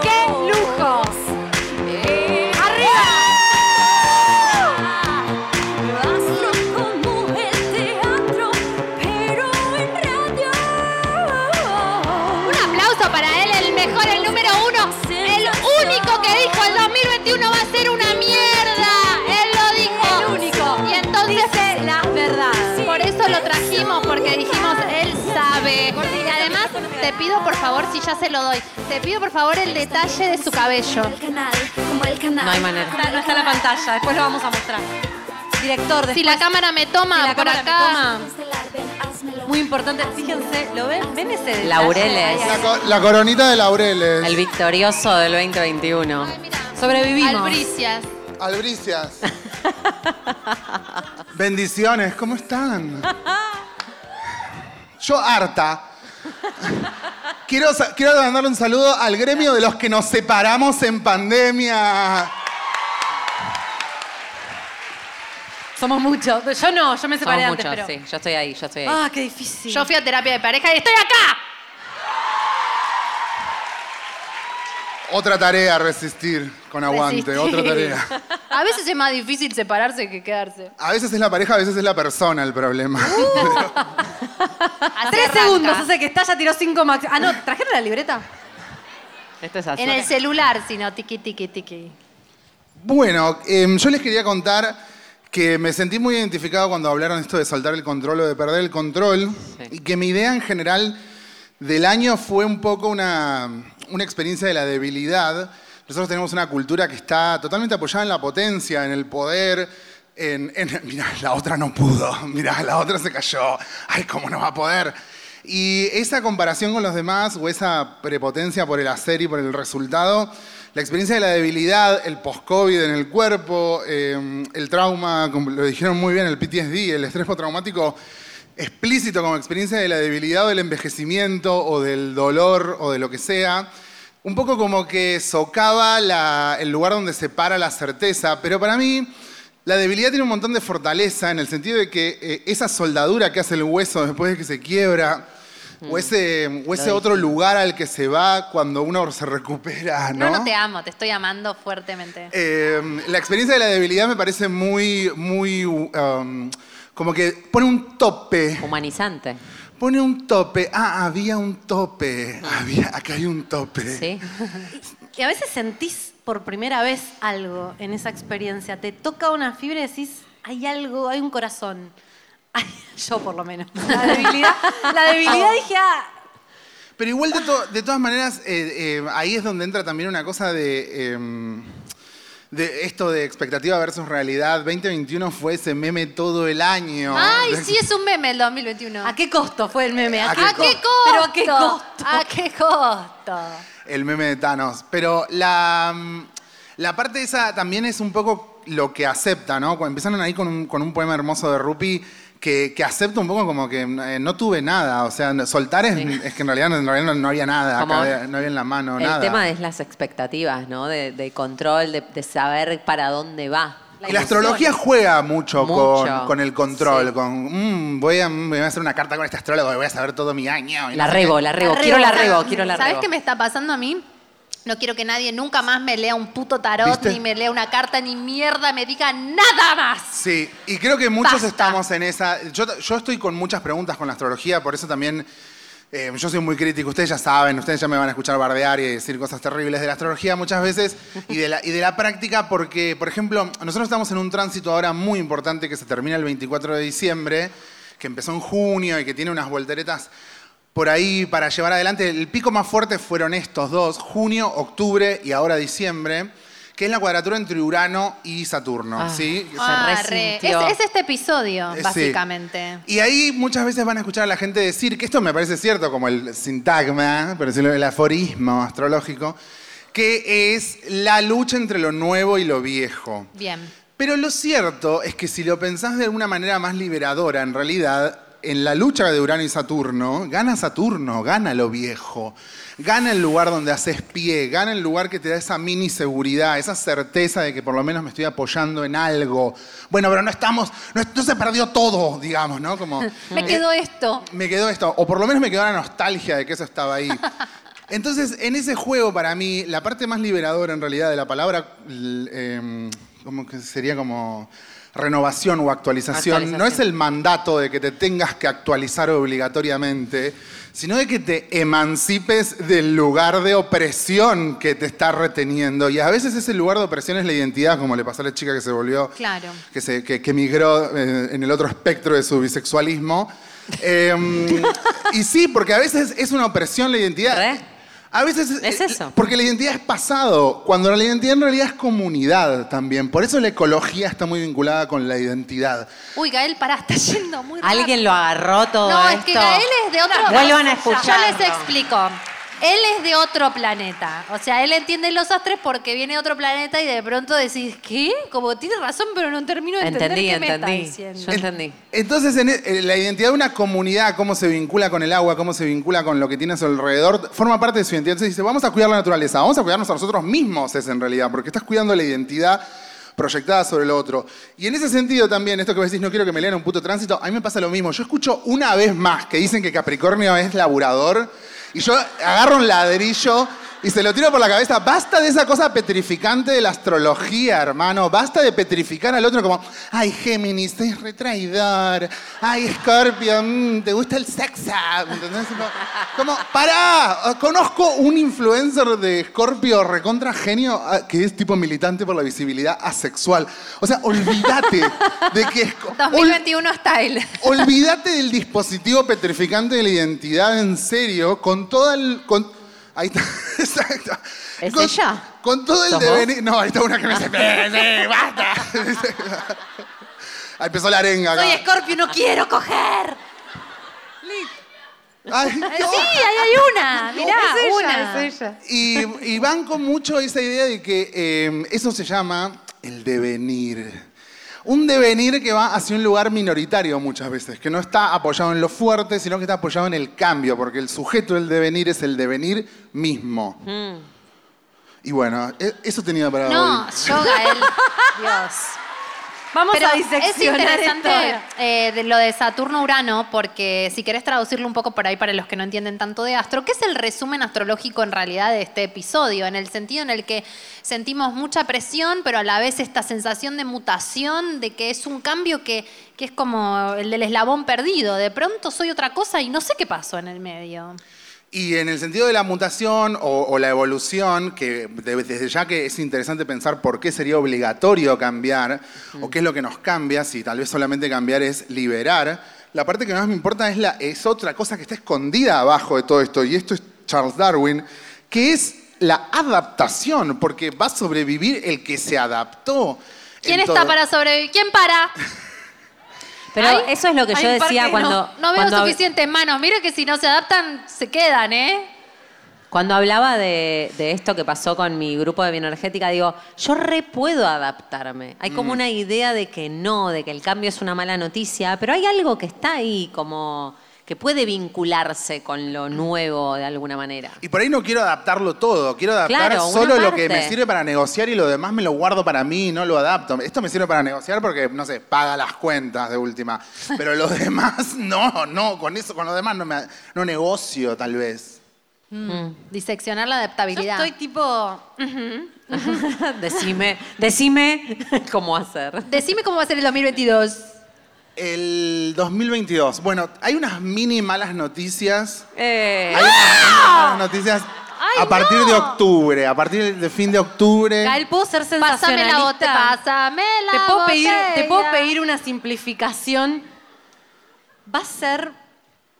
Pido por favor, si ya se lo doy, te pido por favor el detalle de su cabello. No hay manera. Está- no está en la pantalla, después lo vamos a mostrar. Director, Si después, la cámara me toma si la por cámara me acá. toma. Muy importante, fíjense, ¿lo ven? ¿Ven ese detalle? Laureles. La, co- la coronita de laureles. El victorioso del 2021. Sobrevivimos. Albricias. Albricias. <laughs> Bendiciones, ¿cómo están? Yo harta. Quiero, quiero mandarle un saludo al gremio de los que nos separamos en pandemia. Somos muchos. Yo no, yo me separé Somos antes, muchos, pero... sí. Yo estoy ahí, yo estoy ahí. Ah, qué difícil. Yo fui a terapia de pareja y estoy acá. Otra tarea, resistir con aguante, Resistir. otra tarea. A veces es más difícil separarse que quedarse. A veces es la pareja, a veces es la persona el problema. <laughs> Así Tres arranca. segundos hace que está, ya tiró cinco max. Ah, no, ¿trajeron la libreta? Esto es así. En el celular, si no, tiqui, tiqui, tiqui. Bueno, em, yo les quería contar que me sentí muy identificado cuando hablaron esto de soltar el control o de perder el control y que mi idea en general del año fue un poco una, una experiencia de la debilidad. Nosotros tenemos una cultura que está totalmente apoyada en la potencia, en el poder, en, en- <laughs> la otra no pudo, <laughs> mira, la otra se cayó, ay, ¿cómo no va a poder? Y esa comparación con los demás o esa prepotencia por el hacer y por el resultado, la experiencia de la debilidad, el post-COVID en el cuerpo, eh, el trauma, como lo dijeron muy bien, el PTSD, el estrés postraumático explícito como experiencia de la debilidad o del envejecimiento o del dolor o de lo que sea, un poco como que socava la- el lugar donde se para la certeza, pero para mí la debilidad tiene un montón de fortaleza en el sentido de que eh, esa soldadura que hace el hueso después de que se quiebra, o ese, o ese otro lugar al que se va cuando uno se recupera, No, ¿no? no te amo, te estoy amando fuertemente. Eh, la experiencia de la debilidad me parece muy, muy, um, como que pone un tope. Humanizante. Pone un tope. Ah, había un tope. Había, acá hay un tope. Sí. <laughs> Y a veces sentís por primera vez algo en esa experiencia. Te toca una fibra y decís, hay algo, hay un corazón. <laughs> Ay, yo por lo menos. La debilidad, la debilidad dije, ah, Pero igual de, to- de todas maneras, eh, eh, ahí es donde entra también una cosa de, eh, de esto de expectativa versus realidad. 2021 fue ese meme todo el año. Ay, <laughs> sí, es un meme el 2021. ¿a qué costo fue el meme? ¿A ¿A qué qué costo? ¿Pero a qué costo? ¿A qué costo? El meme de Thanos. Pero la, mm, la parte esa también es un poco lo que acepta, ¿no? Empezaron ahí con un, con un poema hermoso de Rupi que, que acepta un poco como que eh, no tuve nada. O sea, soltar es, es que en realidad, no- en realidad no, no había nada. Como acá había- no había en la mano el nada. tema es las expectativas, ¿no? De, de control, de, de saber para dónde va. y la astrología juega mucho, Mucho, Con, con el control, con mm, voy, a, voy a hacer una carta con este astrólogo y voy a saber todo mi año. La no rebo, qué. la rebo. Quiero la rebo, quiero la ¿Sabes rebo. qué me está pasando a mí? No quiero que nadie nunca más me lea un puto tarot, ¿Viste? ni me lea una carta, ni mierda, me diga nada más. Sí, y creo que muchos Basta. estamos en esa. Yo, yo estoy con muchas preguntas con la astrología, por eso también eh, yo soy muy crítico. Ustedes ya saben, ustedes ya me van a escuchar bardear y decir cosas terribles de la astrología muchas veces y de la, y de la práctica, porque, por ejemplo, nosotros estamos en un tránsito ahora muy importante que se termina el 24 de diciembre, que empezó en junio y que tiene unas volteretas por ahí para llevar adelante. El pico más fuerte fueron estos dos, junio, octubre y ahora diciembre, que es la cuadratura entre Urano y Saturno. Ah, ¿sí? Ah, re. Es, es este episodio, Eh, sí. básicamente. Y ahí muchas veces van a escuchar a la gente decir, que esto me parece cierto, como el sintagma, por decirlo, el aforismo astrológico, que es la lucha entre lo nuevo y lo viejo. Bien. Pero lo cierto es que si lo pensás de alguna manera más liberadora, en realidad, en la lucha de Urano y Saturno, gana Saturno, gana lo viejo, gana el lugar donde haces pie, gana el lugar que te da esa mini seguridad, esa certeza de que por lo menos me estoy apoyando en algo. Bueno, pero no estamos, no, no se perdió todo, digamos, ¿no? Como, <laughs> Me eh, quedó esto. me quedó esto, o por lo menos me quedó la nostalgia de que eso estaba ahí. Entonces, en ese juego, para mí, la parte más liberadora en realidad de la palabra, l- em, como que sería como renovación o actualización, Actualización. no es el mandato de que te tengas que actualizar obligatoriamente, sino de que te emancipes del lugar de opresión que te está reteniendo. Y a veces ese lugar de opresión es la identidad, como le pasó a la chica que se volvió Claro. que, se, que, que migró eh, en el otro espectro de su bisexualismo. Eh, <laughs> y sí, porque a veces es una opresión la identidad. A veces es eso. Porque la identidad es pasado, cuando la identidad en realidad es comunidad también. Por eso la ecología está muy vinculada con la identidad. Uy, Gael, pará, está yendo muy rápido. Alguien lo agarró todo No, esto. es que Gael es de otro... Vuelvan a Yo escucharlo. les explico. Él es de otro planeta. O sea, él entiende los astres porque viene de otro planeta y de pronto decís, ¿qué? Como tiene razón, pero no termino de entender Entendí, qué me está entendí. diciendo. Yo entendí. Entonces, en e- en la identidad de una comunidad, cómo se vincula con el agua, cómo se vincula con lo que tiene a su alrededor, forma parte de su identidad. Entonces dice, vamos a cuidar la naturaleza, vamos a cuidarnos a nosotros mismos, es en realidad, porque estás cuidando la identidad proyectada sobre lo otro. Y en ese sentido también, esto que vos decís, no quiero que me lean un puto tránsito, a mí me pasa lo mismo. Yo escucho una vez más que dicen que Capricornio es laburador, y yo agarro un ladrillo y se lo tiro por la cabeza. Basta de esa cosa petrificante de la astrología, hermano. Basta de petrificar al otro como, ay, Géminis, es retraidor. Ay, Scorpio, mm, te gusta el sexo. ¿Entendés? Como, pará. Conozco un influencer de Scorpio recontra genio ah, que es tipo militante por la visibilidad asexual. O sea, olvídate de que... es- 2021 style. Olvídate del dispositivo petrificante de la identidad en serio, con todo el. Con, ahí está, <laughs> exacto. ¿Es con, ella? Con todo el devenir. No, ahí está una que me dice. "Sí, sí, basta. <laughs> Ahí empezó la arenga acá. Soy Scorpio, no quiero coger. Ay, Sí, ahí hay una. <laughs> Mirá, Es ella, una. es ella. Y, y banco mucho esa idea de que eh, eso se llama el devenir. Un devenir que va hacia un lugar minoritario muchas veces, que no está apoyado en lo fuerte, sino que está apoyado en el cambio, porque el sujeto del devenir es el devenir mismo. Y bueno, e- eso tenía para No, hoy. yo, Gael. Dios. Vamos Pero a es diseccionar interesante esto. eh, de lo de Saturno-Urano, porque si querés traducirlo un poco por ahí para los que no entienden tanto de astro, ¿qué es el resumen astrológico en realidad de este episodio? En el sentido en el que sentimos mucha presión, pero a la vez esta sensación de mutación, de que es un cambio que, que es como el del eslabón perdido. De pronto soy otra cosa y no sé qué pasó en el medio. Y en el sentido de la mutación o, o la evolución, que de- desde ya que es interesante pensar por qué sería obligatorio cambiar o qué es lo que nos cambia, si tal vez solamente cambiar es liberar, la parte que más me importa es, la, es otra cosa que está escondida abajo de todo esto, y esto es Charles Darwin, que es la adaptación, porque va a sobrevivir el que se adaptó. ¿Quién está para sobrevivir? ¿Quién para? <laughs> Pero Ay, eso es lo que yo decía cuando... No, no veo cuando suficientes manos. Mira que si no se adaptan, se quedan, ¿eh? Cuando hablaba de, de esto que pasó con mi grupo de bioenergética, digo, yo re puedo adaptarme. Hay como Mm. una idea de que no, de que el cambio es una mala noticia, pero hay algo que está ahí, como que puede vincularse con lo nuevo de alguna manera. Y por ahí no quiero adaptarlo todo, quiero adaptar Claro, solo lo que me sirve para negociar y lo demás me lo guardo para mí, no lo adapto. Esto me sirve para negociar porque, no sé, paga las cuentas de última. <laughs> Pero lo demás, <laughs> no, no, con eso, con lo demás no, me, no negocio tal vez. Mm. Diseccionar la adaptabilidad. Yo estoy tipo. <laughs> decime, decime cómo hacer. Decime cómo va a ser el 2022. El 2022. Bueno, hay unas mini malas noticias. Eh. Hay unas mini malas noticias a partir de octubre, a partir de fin de octubre. Gael, ¿puedo ser Pásame la sensacionalista? botella. Pásame la ¿Te puedo, pedir, ¿Te puedo botella. pedir una simplificación? ¿Va a ser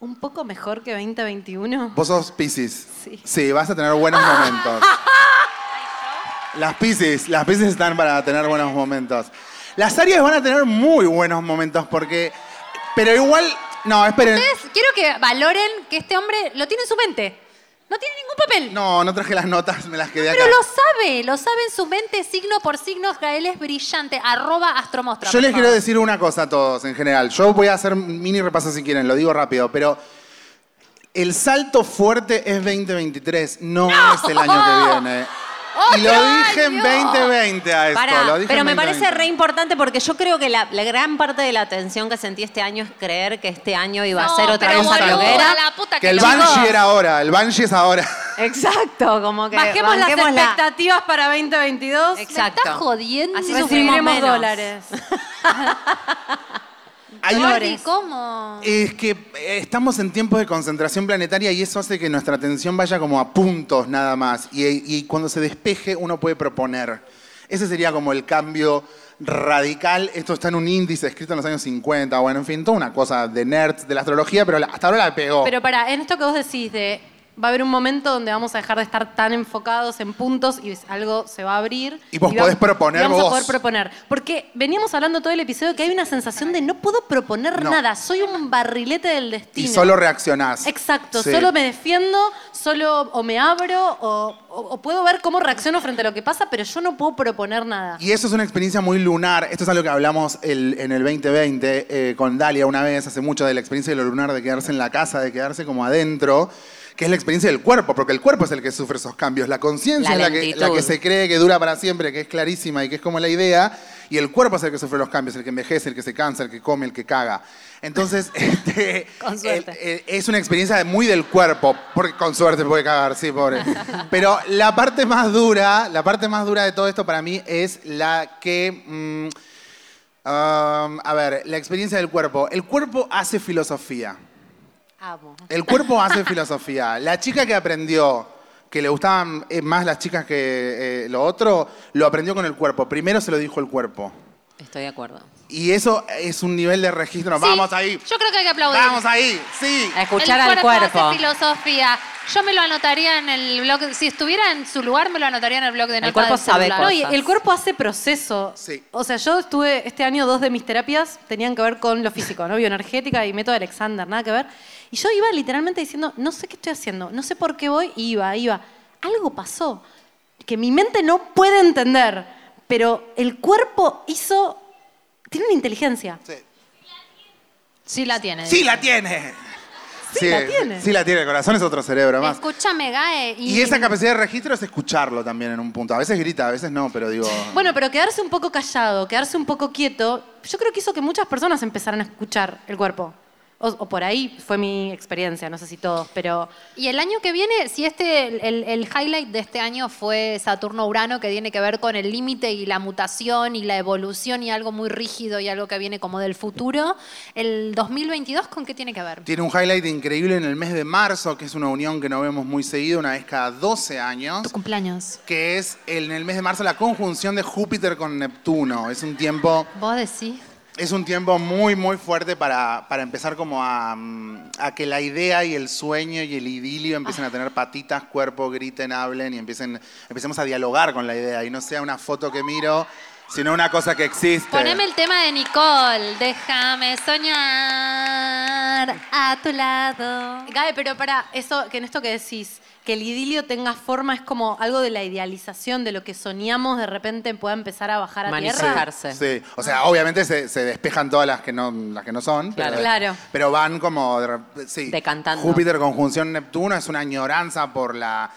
un poco mejor que 2021? Vos sos Pisces. Sí. vas a tener buenos momentos. <laughs> Las Pisces, las Pisces están para tener buenos momentos. Las Aries van a tener muy buenos momentos porque... Pero igual... No, esperen. Ustedes, quiero que valoren que este hombre lo tiene en su mente. No tiene ningún papel. No, no traje las notas, me las quedé acá. Pero lo sabe, lo sabe en su mente, signo por signo. Gael es brillante. Arroba astromostra. Yo les favor. quiero decir una cosa a todos en general. Yo voy a hacer mini repaso si quieren, lo digo rápido, pero el salto fuerte es 2023, no, es el año que viene. <laughs> Y lo dije en 2020 a esto. Pará, lo dije pero en me 2020. parece re importante porque yo creo que la, la gran parte de la tensión que sentí este año es creer que este año iba a No, ser otra pero cosa que lo que boluda, era. la puta Que el lo- Banshee era ahora, el Banshee es ahora. Exacto, como que Bajemos las banquémosla. expectativas para 2022. Exacto. Me estás jodiendo. Así Recibiremos menos. dólares. <laughs> Hay un- ¿cómo? Es que eh, estamos en tiempos de concentración planetaria y eso hace que nuestra atención vaya como a puntos nada más. Y, y cuando se despeje uno puede proponer. Ese sería como el cambio radical. Esto está en un índice escrito en los años 50. Bueno, en fin, toda una cosa de nerds de la astrología, pero hasta ahora la pegó. Pero para, en esto que vos decís de va a haber un momento donde vamos a dejar de estar tan enfocados en puntos y algo se va a abrir. Y vos podés proponer y vamos vos. a poder proponer. Porque veníamos hablando todo el episodio que hay una sensación de no puedo proponer No. nada, soy un barrilete del y destino. solo reaccionás. Exacto, Sí. solo me defiendo, solo o me abro o, o- o puedo ver cómo reacciono frente a lo que pasa, pero yo no puedo proponer nada. Y eso es una experiencia muy lunar. Esto es algo que hablamos el- en el 2020 eh, con Dalia una vez, hace mucho, de la experiencia de lo lunar, de quedarse en la casa, de quedarse como adentro, que es la experiencia del cuerpo, porque el cuerpo es el que sufre esos cambios. La conciencia es la que, la que se cree que dura para siempre, que es clarísima y que es como la idea, y el cuerpo es el que sufre los cambios, el que envejece, el que se cansa, el que come, el que caga. Entonces, <laughs> este, el- el- es una experiencia muy del cuerpo, porque con suerte puede cagar, sí, pobre. Pero la parte más dura, la parte más dura de todo esto para mí es la que, mm, um, a ver, la experiencia del cuerpo. El cuerpo hace filosofía. El cuerpo hace filosofía. La chica que aprendió que le gustaban eh, más las chicas que eh, lo otro, lo aprendió con el cuerpo. Primero se lo dijo el cuerpo. Estoy de acuerdo. Y eso es un nivel de registro. Sí, Vamos ahí. Yo creo que hay que aplaudir. Vamos ahí. Sí. A escuchar el al cuerpo cuerpo. hace filosofía. Yo me lo anotaría en el blog. Si estuviera en su lugar, me lo anotaría en el blog de notas cuerpo del sabe celular. No, y cosas. el cuerpo hace proceso. Sí. O sea, yo estuve este año, dos de mis terapias tenían que ver con lo físico, ¿no? Bioenergética y método Alexander, nada que ver. Y yo iba literalmente diciendo, no sé qué estoy haciendo, no sé por qué voy, y iba, iba. Algo pasó que mi mente no puede entender, pero el cuerpo hizo. Tiene una inteligencia. Sí la tiene. Sí la tiene. Sí, la tiene. Sí la tiene. El corazón es otro cerebro más. Escúchame, Gae. Y, Y esa capacidad de registro es escucharlo también en un punto. A veces grita, a veces no, pero digo... Bueno, pero quedarse un poco callado, quedarse un poco quieto, yo creo que hizo que muchas personas empezaran a escuchar el cuerpo. O, o por ahí fue mi experiencia, no sé si todos, pero Y el año que viene, si este, el, el highlight de este año fue Saturno-Urano, que tiene que ver con el límite y la mutación y la evolución y algo muy rígido y algo que viene como del futuro, el 2022, ¿con qué tiene que ver? Tiene un highlight increíble en el mes de marzo, que es una unión que no vemos muy seguido, una vez cada 12 años. Tu cumpleaños. Que es el- en el mes de marzo la conjunción de Júpiter con Neptuno. Es un tiempo, Vos decís. Es un tiempo muy, muy fuerte para, para empezar como a, mm, a que la idea y el sueño y el idilio empiecen a tener patitas, cuerpo, griten, hablen y empiecen, empecemos a dialogar con la idea y no sea una foto que miro, sino una cosa que existe. Poneme el tema de Nicole. Déjame soñar a tu lado. Gabe, pero para eso, que en esto que decís, que el idilio tenga forma es como algo de la idealización de lo que soñamos de repente pueda empezar a bajar a tierra. Manifestarse. Sí, o sea, obviamente se, se despejan todas las que no, las que no son. Claro. Pero, Claro. pero van como. sí. Decantando. Júpiter conjunción Neptuno es una añoranza por la.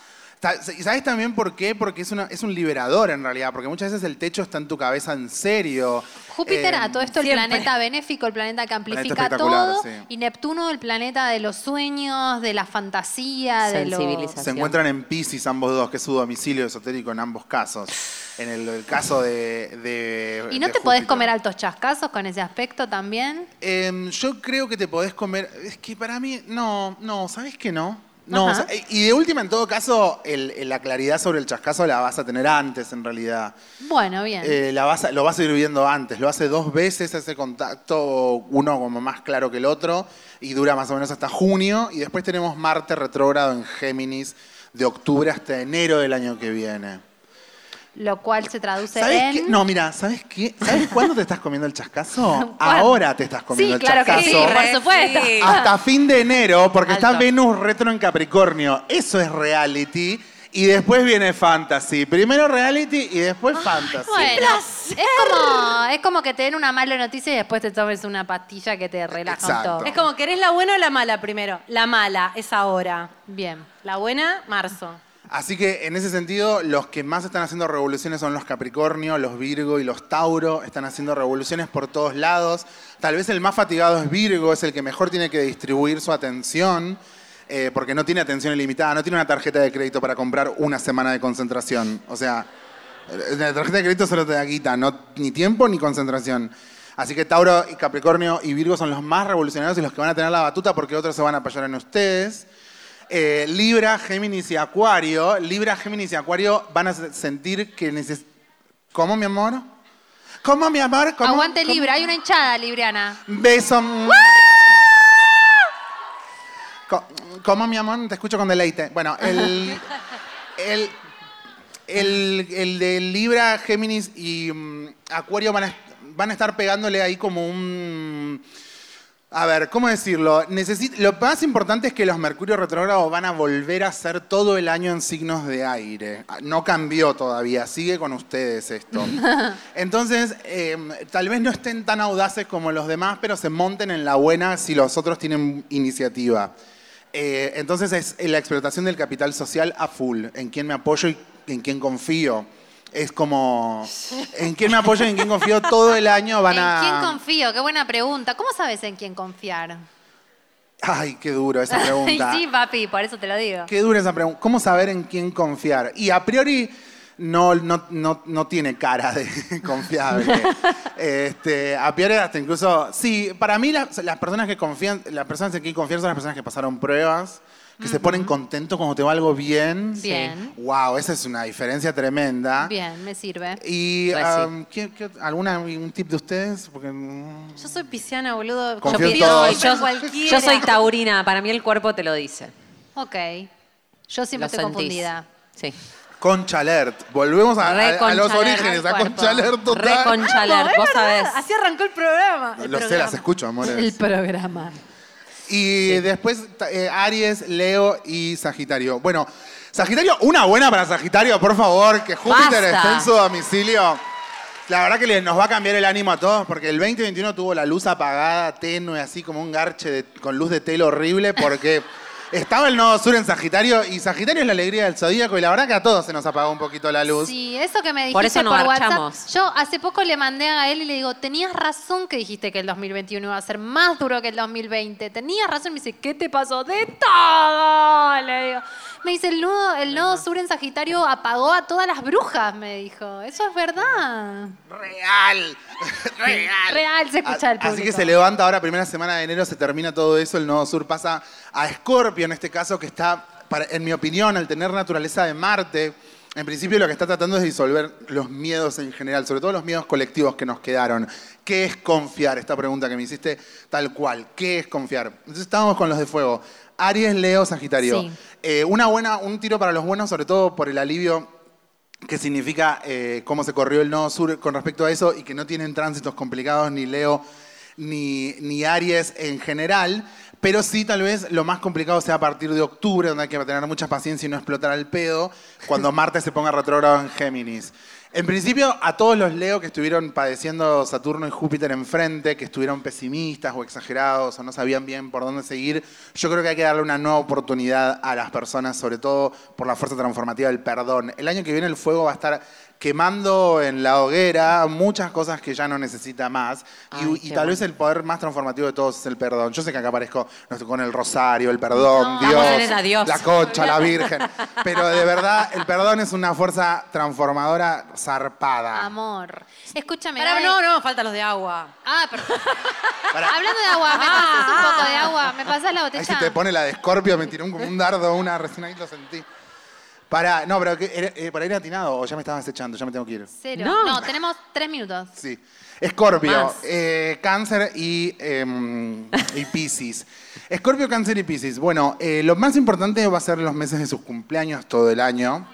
¿Y sabes también por qué? Porque es, una, es un liberador en realidad, porque muchas veces el techo está en tu cabeza en serio. Júpiter, Eh, a todo esto, el siempre. planeta benéfico, el planeta que amplifica todo. sí. Y Neptuno, el planeta de los sueños, de la fantasía, de lo... Sensibilización. Se encuentran en Pisces ambos dos, que es su domicilio esotérico en ambos casos. En el, el caso de. de- ¿Y no de te podés Júpiter. comer altos chascazos con ese aspecto también? Em, yo creo que te podés comer. Es que para mí, no, no, ¿sabes qué no? No, o sea, y de última, en todo caso, el- el- la claridad sobre el chascazo la vas a tener antes, en realidad. Bueno, bien. Eh, la vas a- lo vas a ir viendo antes. Lo hace dos veces ese contacto, uno como más claro que el otro, y dura más o menos hasta junio. Y después tenemos Marte retrógrado en Géminis de octubre hasta enero del año que viene. Lo cual se traduce ¿Sabes en... qué? No, mira, ¿sabes qué? ¿Sabes <laughs> cuándo te estás comiendo el chascazo? ¿Cuándo? Ahora te estás comiendo Sí, el claro que chascazo. sí, por supuesto. Hasta fin de enero, porque está. Venus retro en Capricornio. Eso es reality. Y después viene fantasy. Primero reality y después fantasy. Bueno, es como, es como que te den una mala noticia y después te tomes una pastilla que te relaja un toque. Es como, ¿querés la buena o la mala primero? La mala es ahora. Bien. La buena, marzo. Así que en ese sentido, los que más están haciendo revoluciones son los Capricornio, los Virgo y los Tauro. Están haciendo revoluciones por todos lados. Tal vez el más fatigado es Virgo, es el que mejor tiene que distribuir su atención. eh, porque no tiene atención ilimitada, no tiene una tarjeta de crédito para comprar una semana de concentración. O sea, eh, la tarjeta de crédito solo te da guita, no, ni tiempo ni concentración. Así que Tauro, y Capricornio y Virgo son los más revolucionarios y los que van a tener la batuta porque otros se van a apoyar en ustedes. Eh, Libra, Géminis y Acuario. Libra, Géminis y Acuario van a se- sentir que necesitan... ¿Cómo, mi amor? ¿Cómo, mi amor? ¿Cómo? Aguante ¿Cómo? Libra, hay una hinchada libriana. Beso. ¿Cómo, mi amor? Te escucho con deleite. Bueno, el, <laughs> el, el, el de Libra, Géminis y mm, Acuario van a, van a estar pegándole ahí como un... A ver, ¿cómo decirlo? Necesit- lo más importante es que los Mercurio retrógrados van a volver a ser todo el año en signos de aire. No cambió todavía, sigue con ustedes esto. <laughs> Entonces, eh, tal vez no estén tan audaces como los demás, pero se monten en la buena si los otros tienen iniciativa. Eh, entonces es la explotación del capital social a full, en quién me apoyo y en quién confío. Es como, en quién me apoyo y en quién confío todo el año van a... ¿En quién confío? Qué buena pregunta. ¿Cómo sabes en quién confiar? Ay, qué duro esa pregunta. <laughs> sí, papi, por eso te lo digo. Qué dura esa pregunta. ¿Cómo saber en quién confiar? Y a priori no, no, no, no tiene cara de <laughs> confiable. este, a priori hasta incluso... Sí, para mí las, las personas que confían, las personas en quien confían son las personas que pasaron pruebas, que se ponen contentos cuando te va algo bien. Bien. Wow, esa es una diferencia tremenda. Bien, me sirve. Y Pues sí. um, ¿qué- qué- alguna un tip de ustedes? Porque mm, Yo soy pisciana, boludo. Todos. en Yo, cualquiera. yo soy taurina, para mí el cuerpo te lo dice. Ok. Yo siempre Lo estoy sentís. confundida. Sí. Concha Alert. Volvemos a, a- a los orígenes, a. Concha Alert total. Re Concha Alert, Es vos sabés. Así arrancó el programa. El Lo sé, programa. las escucho, amores. programa. Y después eh, Aries, Leo y Sagitario. Bueno, Sagitario, una buena para Sagitario, por favor, que Júpiter Basta. esté en su domicilio. La verdad que nos va a cambiar el ánimo a todos, porque el 2021 tuvo la luz apagada, tenue, así como un garche de- con luz de telo horrible, porque <laughs> estaba el nodo sur en Sagitario, y Sagitario es la alegría del zodíaco, y la verdad que a todos se nos apagó un poquito la luz. Sí, eso que me dijiste Por por, eso no WhatsApp. garchamos. Yo hace poco le mandé a él y le digo, tenías razón que dijiste que el 2021 iba a ser más duro que el 2020. Tenías razón. Me dice, ¿qué te pasó? De todo. Le digo. Me dice, el nodo, el nodo sur en Sagitario apagó a todas las brujas, me dijo. Eso es verdad. Real. <laughs> Real. Real se escucha el público. Así que se levanta ahora, primera semana de enero, se termina todo eso, el nodo sur pasa a Escorpio en este caso, que está, en mi opinión, al tener naturaleza de Marte, en principio lo que está tratando es disolver los miedos en general, sobre todo los miedos colectivos que nos quedaron. ¿Qué es confiar? Esta pregunta que me hiciste tal cual. ¿Qué es confiar? Entonces estábamos con los de fuego. Aries, Leo, Sagitario. Sí. Eh, una buena, un tiro para los buenos, sobre todo por el alivio que significa eh, cómo se corrió el nodo sur con respecto a eso y que no tienen tránsitos complicados ni Leo ni, ni Aries en general, pero sí tal vez lo más complicado sea a partir de octubre, donde hay que tener mucha paciencia y no explotar al pedo, cuando <laughs> Marte se ponga retrógrado en Géminis. En principio, a todos los Leo que estuvieron padeciendo Saturno y Júpiter enfrente, que estuvieron pesimistas o exagerados o no sabían bien por dónde seguir, yo creo que hay que darle una nueva oportunidad a las personas, sobre todo por la fuerza transformativa del perdón. El año que viene el fuego va a estar quemando en la hoguera muchas cosas que ya no necesita más. Y- Ay, y, qué tal bueno. vez el poder más transformativo de todos es el perdón. Yo sé que acá aparezco no sé, con el rosario, el perdón, No. Dios, la concha, la virgen. Pero de verdad, el perdón es una fuerza transformadora zarpada. Amor. Escúchame. Pará, no, no, faltan los de agua. Ah. Pará. Hablando de agua, ¿me pasas un poco de agua? ¿Me pasas la Ahí botella? si te pone la de Scorpio, me tiró un, como un dardo, una recién ahí lo sentí. Para, no, pero que, era- eh, para ir atinado, o ya me estabas echando, ya me tengo que ir. Cero. No. No. tenemos tres minutos. Sí. Escorpio, Más. eh, cáncer y, em, y Pisces. Escorpio, cáncer y Pisces. Bueno, eh, lo más importante va a ser los meses de sus cumpleaños todo el año.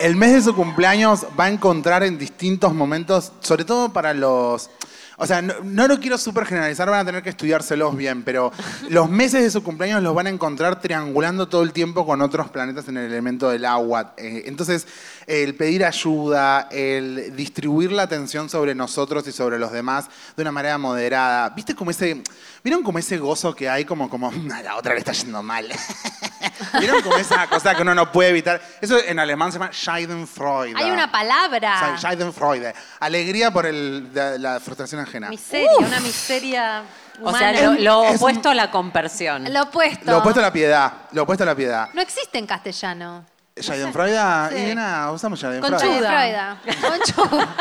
El mes de su cumpleaños va a encontrar en distintos momentos, sobre todo para los... O sea, no, no lo quiero súper generalizar, van a tener que estudiárselos bien, pero los meses de su cumpleaños los van a encontrar triangulando todo el tiempo con otros planetas en el elemento del agua. Eh, entonces, el pedir ayuda, el distribuir la atención sobre nosotros y sobre los demás de una manera moderada. ¿Viste como ese... ¿Vieron como ese gozo que hay como, como, a la otra le está yendo mal? <laughs> ¿Vieron como esa cosa que uno no puede evitar? Eso en alemán se llama Schadenfreude. Hay una palabra. Schadenfreude. Alegría por el- de- la frustración ajena. Miseria, una miseria. O sea, humana. lo, lo Es un- opuesto a la compersión. Lo opuesto. Lo opuesto a la piedad. Lo opuesto a la piedad. No existe en castellano. Schadenfreude, y nada, usamos Schadenfreude. Conchuda. Conchuda.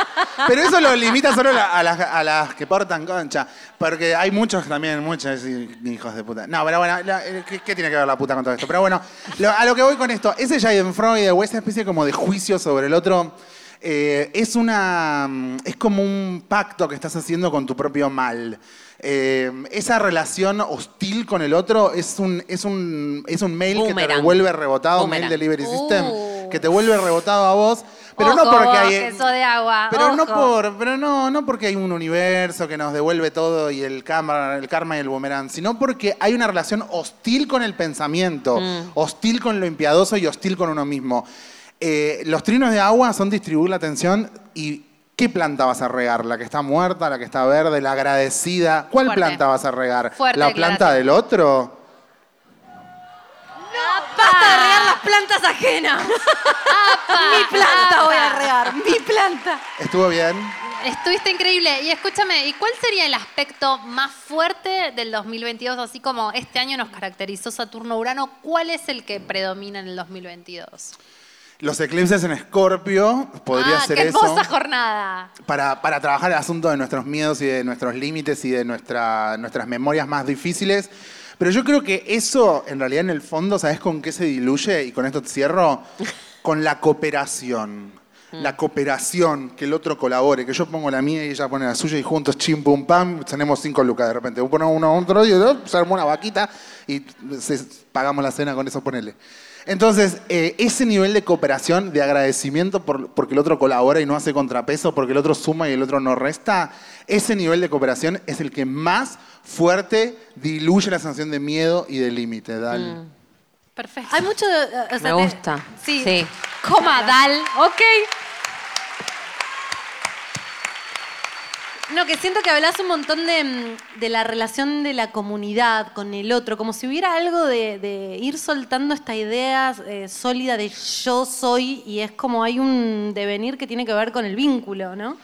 Pero eso lo limita solo a, a las, a las que portan concha. Porque hay muchos también, muchos hijos de puta. No, pero bueno, la- eh, ¿qué, qué tiene que ver la puta con todo esto? Pero bueno, lo- a lo que voy con esto, ese Schadenfreude o esa especie como de juicio sobre el otro. eh, es una. mm, Es como un pacto que estás haciendo con tu propio mal. Eh, esa relación hostil con el otro es un, es un, es un mail que te devuelve rebotado, un mail delivery system, Uh. que te vuelve rebotado a vos. Pero Ojo, no porque hay. queso de agua. Pero no por, pero no, no porque hay un universo que nos devuelve todo y el karma, el karma y el boomerang, sino porque hay una relación hostil con el pensamiento, Mm. hostil con lo impiadoso y hostil con uno mismo. Eh, los trinos de agua son distribuir la atención y ¿qué planta vas a regar? ¿La que está muerta, la que está verde, la agradecida? ¿Cuál Fuerte. planta vas a regar? Fuerte ¿La planta declaración. del otro? ¡Basta de regar las plantas ajenas! mi planta voy a regar, mi planta. ¿Estuvo bien? Estuviste increíble. Y escúchame, ¿y cuál sería el aspecto más fuerte del 2022? Así como este año nos caracterizó Saturno-Urano, ¿cuál es el que predomina en el 2022? Los eclipses en Escorpio, podría ah, ser qué eso. hermosa jornada. para, para trabajar el asunto de nuestros miedos y de nuestros límites y de nuestra, nuestras memorias más difíciles. Pero yo creo que eso, en realidad, en el fondo, ¿sabes con qué se diluye? Y con esto te cierro. <laughs> Con la cooperación. La cooperación, que el otro colabore, que yo pongo la mía y ella pone la suya y juntos, chim, pum, pam, tenemos cinco lucas de repente. Uno, uno, otro y otro, se arma una vaquita y se- pagamos la cena con eso, ponele. Entonces, eh, ese nivel de cooperación, de agradecimiento por, porque el otro colabora y no hace contrapeso, porque el otro suma y el otro no resta, ese nivel de cooperación es el que más fuerte diluye la sensación de miedo y de límite. Dale. Perfecto. Hay mucho de. o sea, Me te- gusta. Sí. Sí. Coma, Dal. Ok. No, que siento que hablas un montón de, mm, de la relación de la comunidad con el otro, como si hubiera algo de, de ir soltando esta idea eh, sólida de yo soy y es como hay un devenir que tiene que ver con el vínculo, ¿no?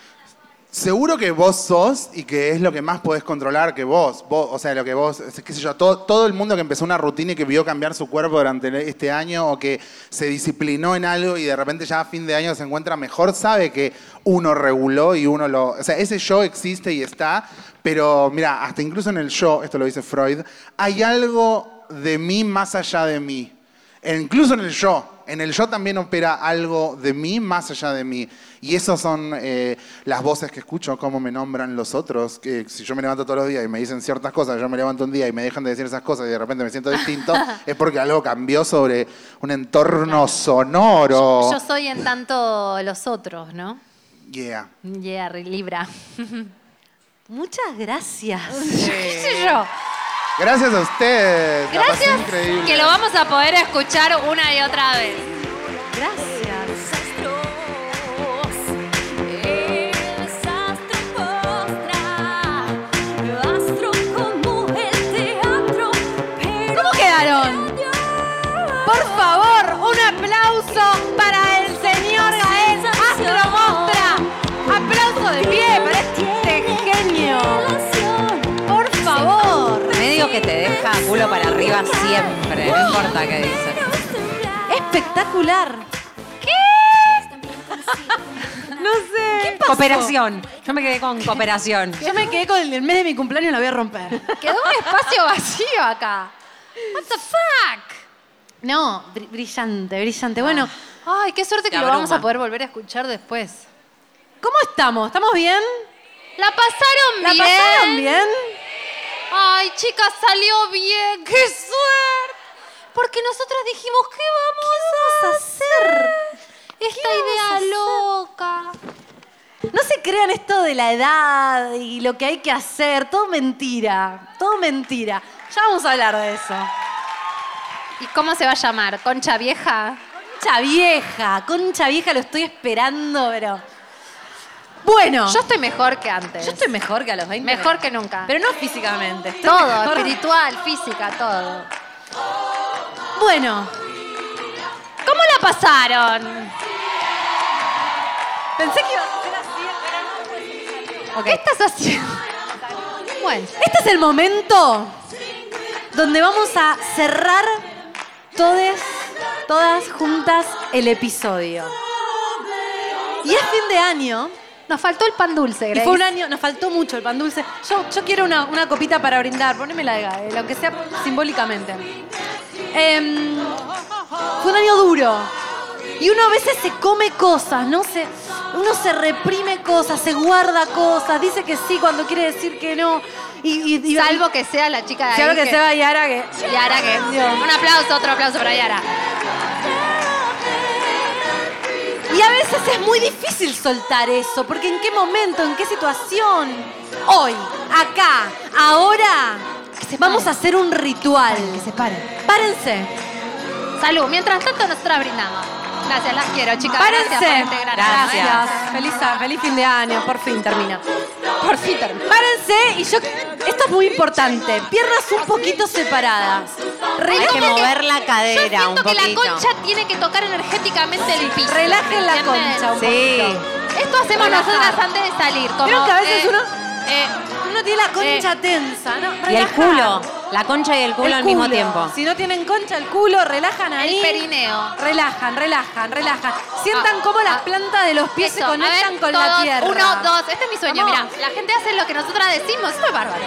Seguro que vos sos y que es lo que más podés controlar que vos. vos o sea, lo que vos, qué sé yo, todo, todo el mundo que empezó una rutina y que vio cambiar su cuerpo durante este año o que se disciplinó en algo y de repente ya a fin de año se encuentra mejor, sabe que uno reguló y uno lo... O sea, ese yo existe y está, pero mira, hasta incluso en el yo, esto lo dice Freud, hay algo de mí más allá de mí. E incluso en el yo. En el yo también opera algo de mí más allá de mí. Y esas son eh, las voces que escucho, cómo me nombran los otros. Que si yo me levanto todos los días y me dicen ciertas cosas, yo me levanto un día y me dejan de decir esas cosas y de repente me siento distinto, <laughs> es porque algo cambió sobre un entorno sonoro. Yo soy en tanto los otros, ¿no? Yeah. Yeah, Libra. <laughs> Muchas gracias. <laughs> ¿Qué sé yo? Gracias a ustedes. Gracias increíble. que lo vamos a poder escuchar una y otra vez. Gracias. ¿Cómo quedaron? Por favor, te deja culo para arriba siempre, no importa qué dice. Espectacular. No sé. ¿Qué pasó? Cooperación. Yo me quedé con cooperación. Yo me quedé con el mes de mi cumpleaños, la voy a romper. Quedó un espacio vacío acá. What the fuck? No, br- brillante, brillante. Bueno, Ay, qué suerte que Te lo vamos abruma. a poder volver a escuchar después. ¿cómo estamos? ¿Estamos bien? ¿La pasaron ¿La bien? pasaron bien? Ay, chicas, salió bien. ¡Qué suerte! Porque nosotras dijimos, ¿qué vamos, a hacer? Esta idea loca. No se crean esto de la edad y lo que hay que hacer. Todo mentira. Todo mentira. Ya vamos a hablar de eso. ¿Y cómo se va a llamar? ¿Concha vieja? Concha vieja. Concha vieja lo estoy esperando, pero. Bueno. Yo estoy mejor que antes. Yo estoy mejor que a los 20. Mejor que nunca. Pero no físicamente. estoy todo, mejor. espiritual, física, todo. Bueno. ¿Cómo la pasaron? Pensé que iba a ser así, pero no. ¿Qué estás haciendo? Bueno, este es el momento donde vamos a cerrar todas, todas juntas el episodio. Y es fin de año. Nos faltó el pan dulce, Y Grace. fue un año, nos faltó mucho el pan dulce. Yo, yo quiero una, una copita para brindar, ponémela de Gael, aunque sea simbólicamente. Em, fue un año duro. Y uno a veces se come cosas, ¿no? Se, uno se reprime cosas, se guarda cosas, dice que sí cuando quiere decir que no. Y, y- y- Salvo que sea la chica de Salvo ahí que sea Yara que... Yara que... Dios. Un aplauso, otro aplauso para Yara. Y a veces es muy difícil soltar eso, porque en qué momento, en qué situación, hoy, acá, ahora, vamos a hacer un ritual. Que se paren. Párense. Salud. Mientras tanto, nosotras brindamos. Gracias, las quiero, chicas. Párense. Gracias por integrar. Gracias. Feliz, feliz fin de año, por fin termina. Por fin termina. Párense y yo. Esto es muy importante. Piernas un poquito separadas. Hay que mover la cadera Yo un siento que la poquito. concha tiene que tocar energéticamente el piso. Relajen la concha un Sí. poquito. Esto hacemos Relajar. nosotras antes de salir. Como, Vieron que a veces eh, uno, eh, uno tiene la concha tensa, ¿no? Y el culo. La concha y el culo El al mismo tiempo. Si no tienen concha, el culo, relajan ahí. El perineo. Relajan, relajan, relajan. Sientan cómo las plantas de los pies se eso, conectan ver, con la tierra. Uno, dos. Este es mi sueño. Mira, la gente hace lo que nosotras decimos. Esto es bárbaro.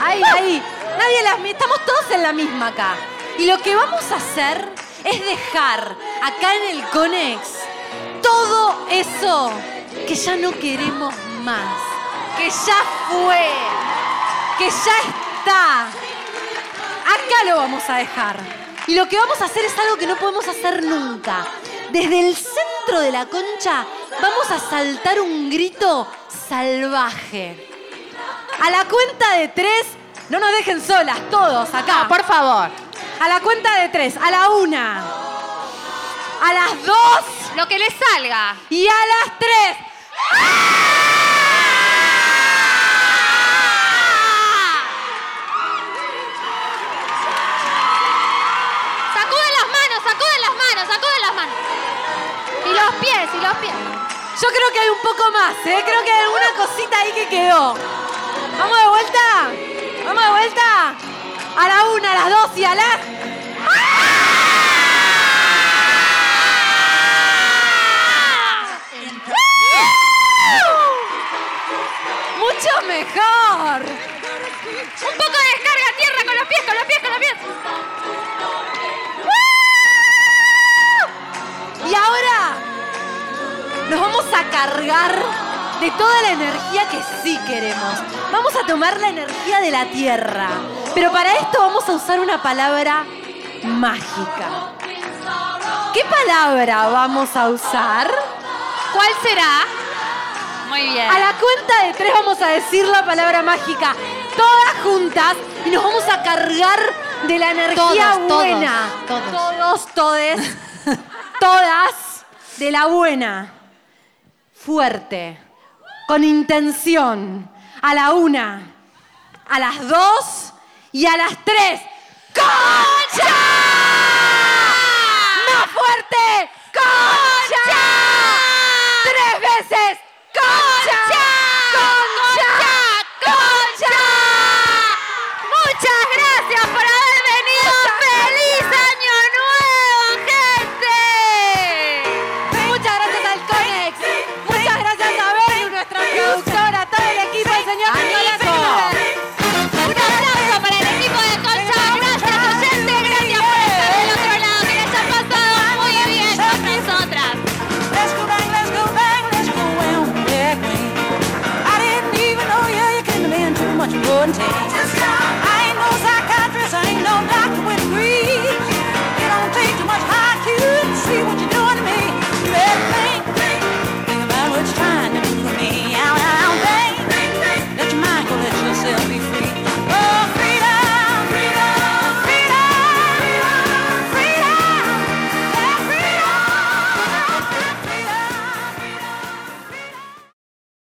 Ahí, ahí. Nadie las Estamos todos en la misma acá. Y lo que vamos a hacer es dejar acá en el Conex todo eso que ya no queremos más. Que ya fue. Que ya está. Acá lo vamos a dejar. Y lo que vamos a hacer es algo que no podemos hacer nunca. Desde el centro de la concha vamos a saltar un grito salvaje. A la cuenta de tres, no nos dejen solas, todos acá. por favor. A la cuenta de tres, a la una, a las dos Lo que les salga. y a las tres. Sacuden manos. Y los pies, y los pies. Yo creo que hay un poco más, ¿eh? Creo que hay alguna cosita ahí que quedó. ¿Vamos de vuelta? ¿Vamos de vuelta? A la una, a las dos y a las... ¡Mucho mejor! Un poco de descarga tierra con los pies, con los pies, con los pies. Y ahora nos vamos a cargar de toda la energía que sí queremos. Vamos a tomar la energía de la tierra. Pero para esto vamos a usar una palabra mágica. ¿Qué palabra vamos a usar? ¿Cuál será? Muy bien. A la cuenta de tres vamos a decir la palabra mágica. Todas juntas y nos vamos a cargar de la energía Todos, todos, buena. todos. Todos, todes. Todas de la buena. Fuerte. Con intención. A la una. A las dos. Y a las tres. ¡Concha! ¡Más fuerte!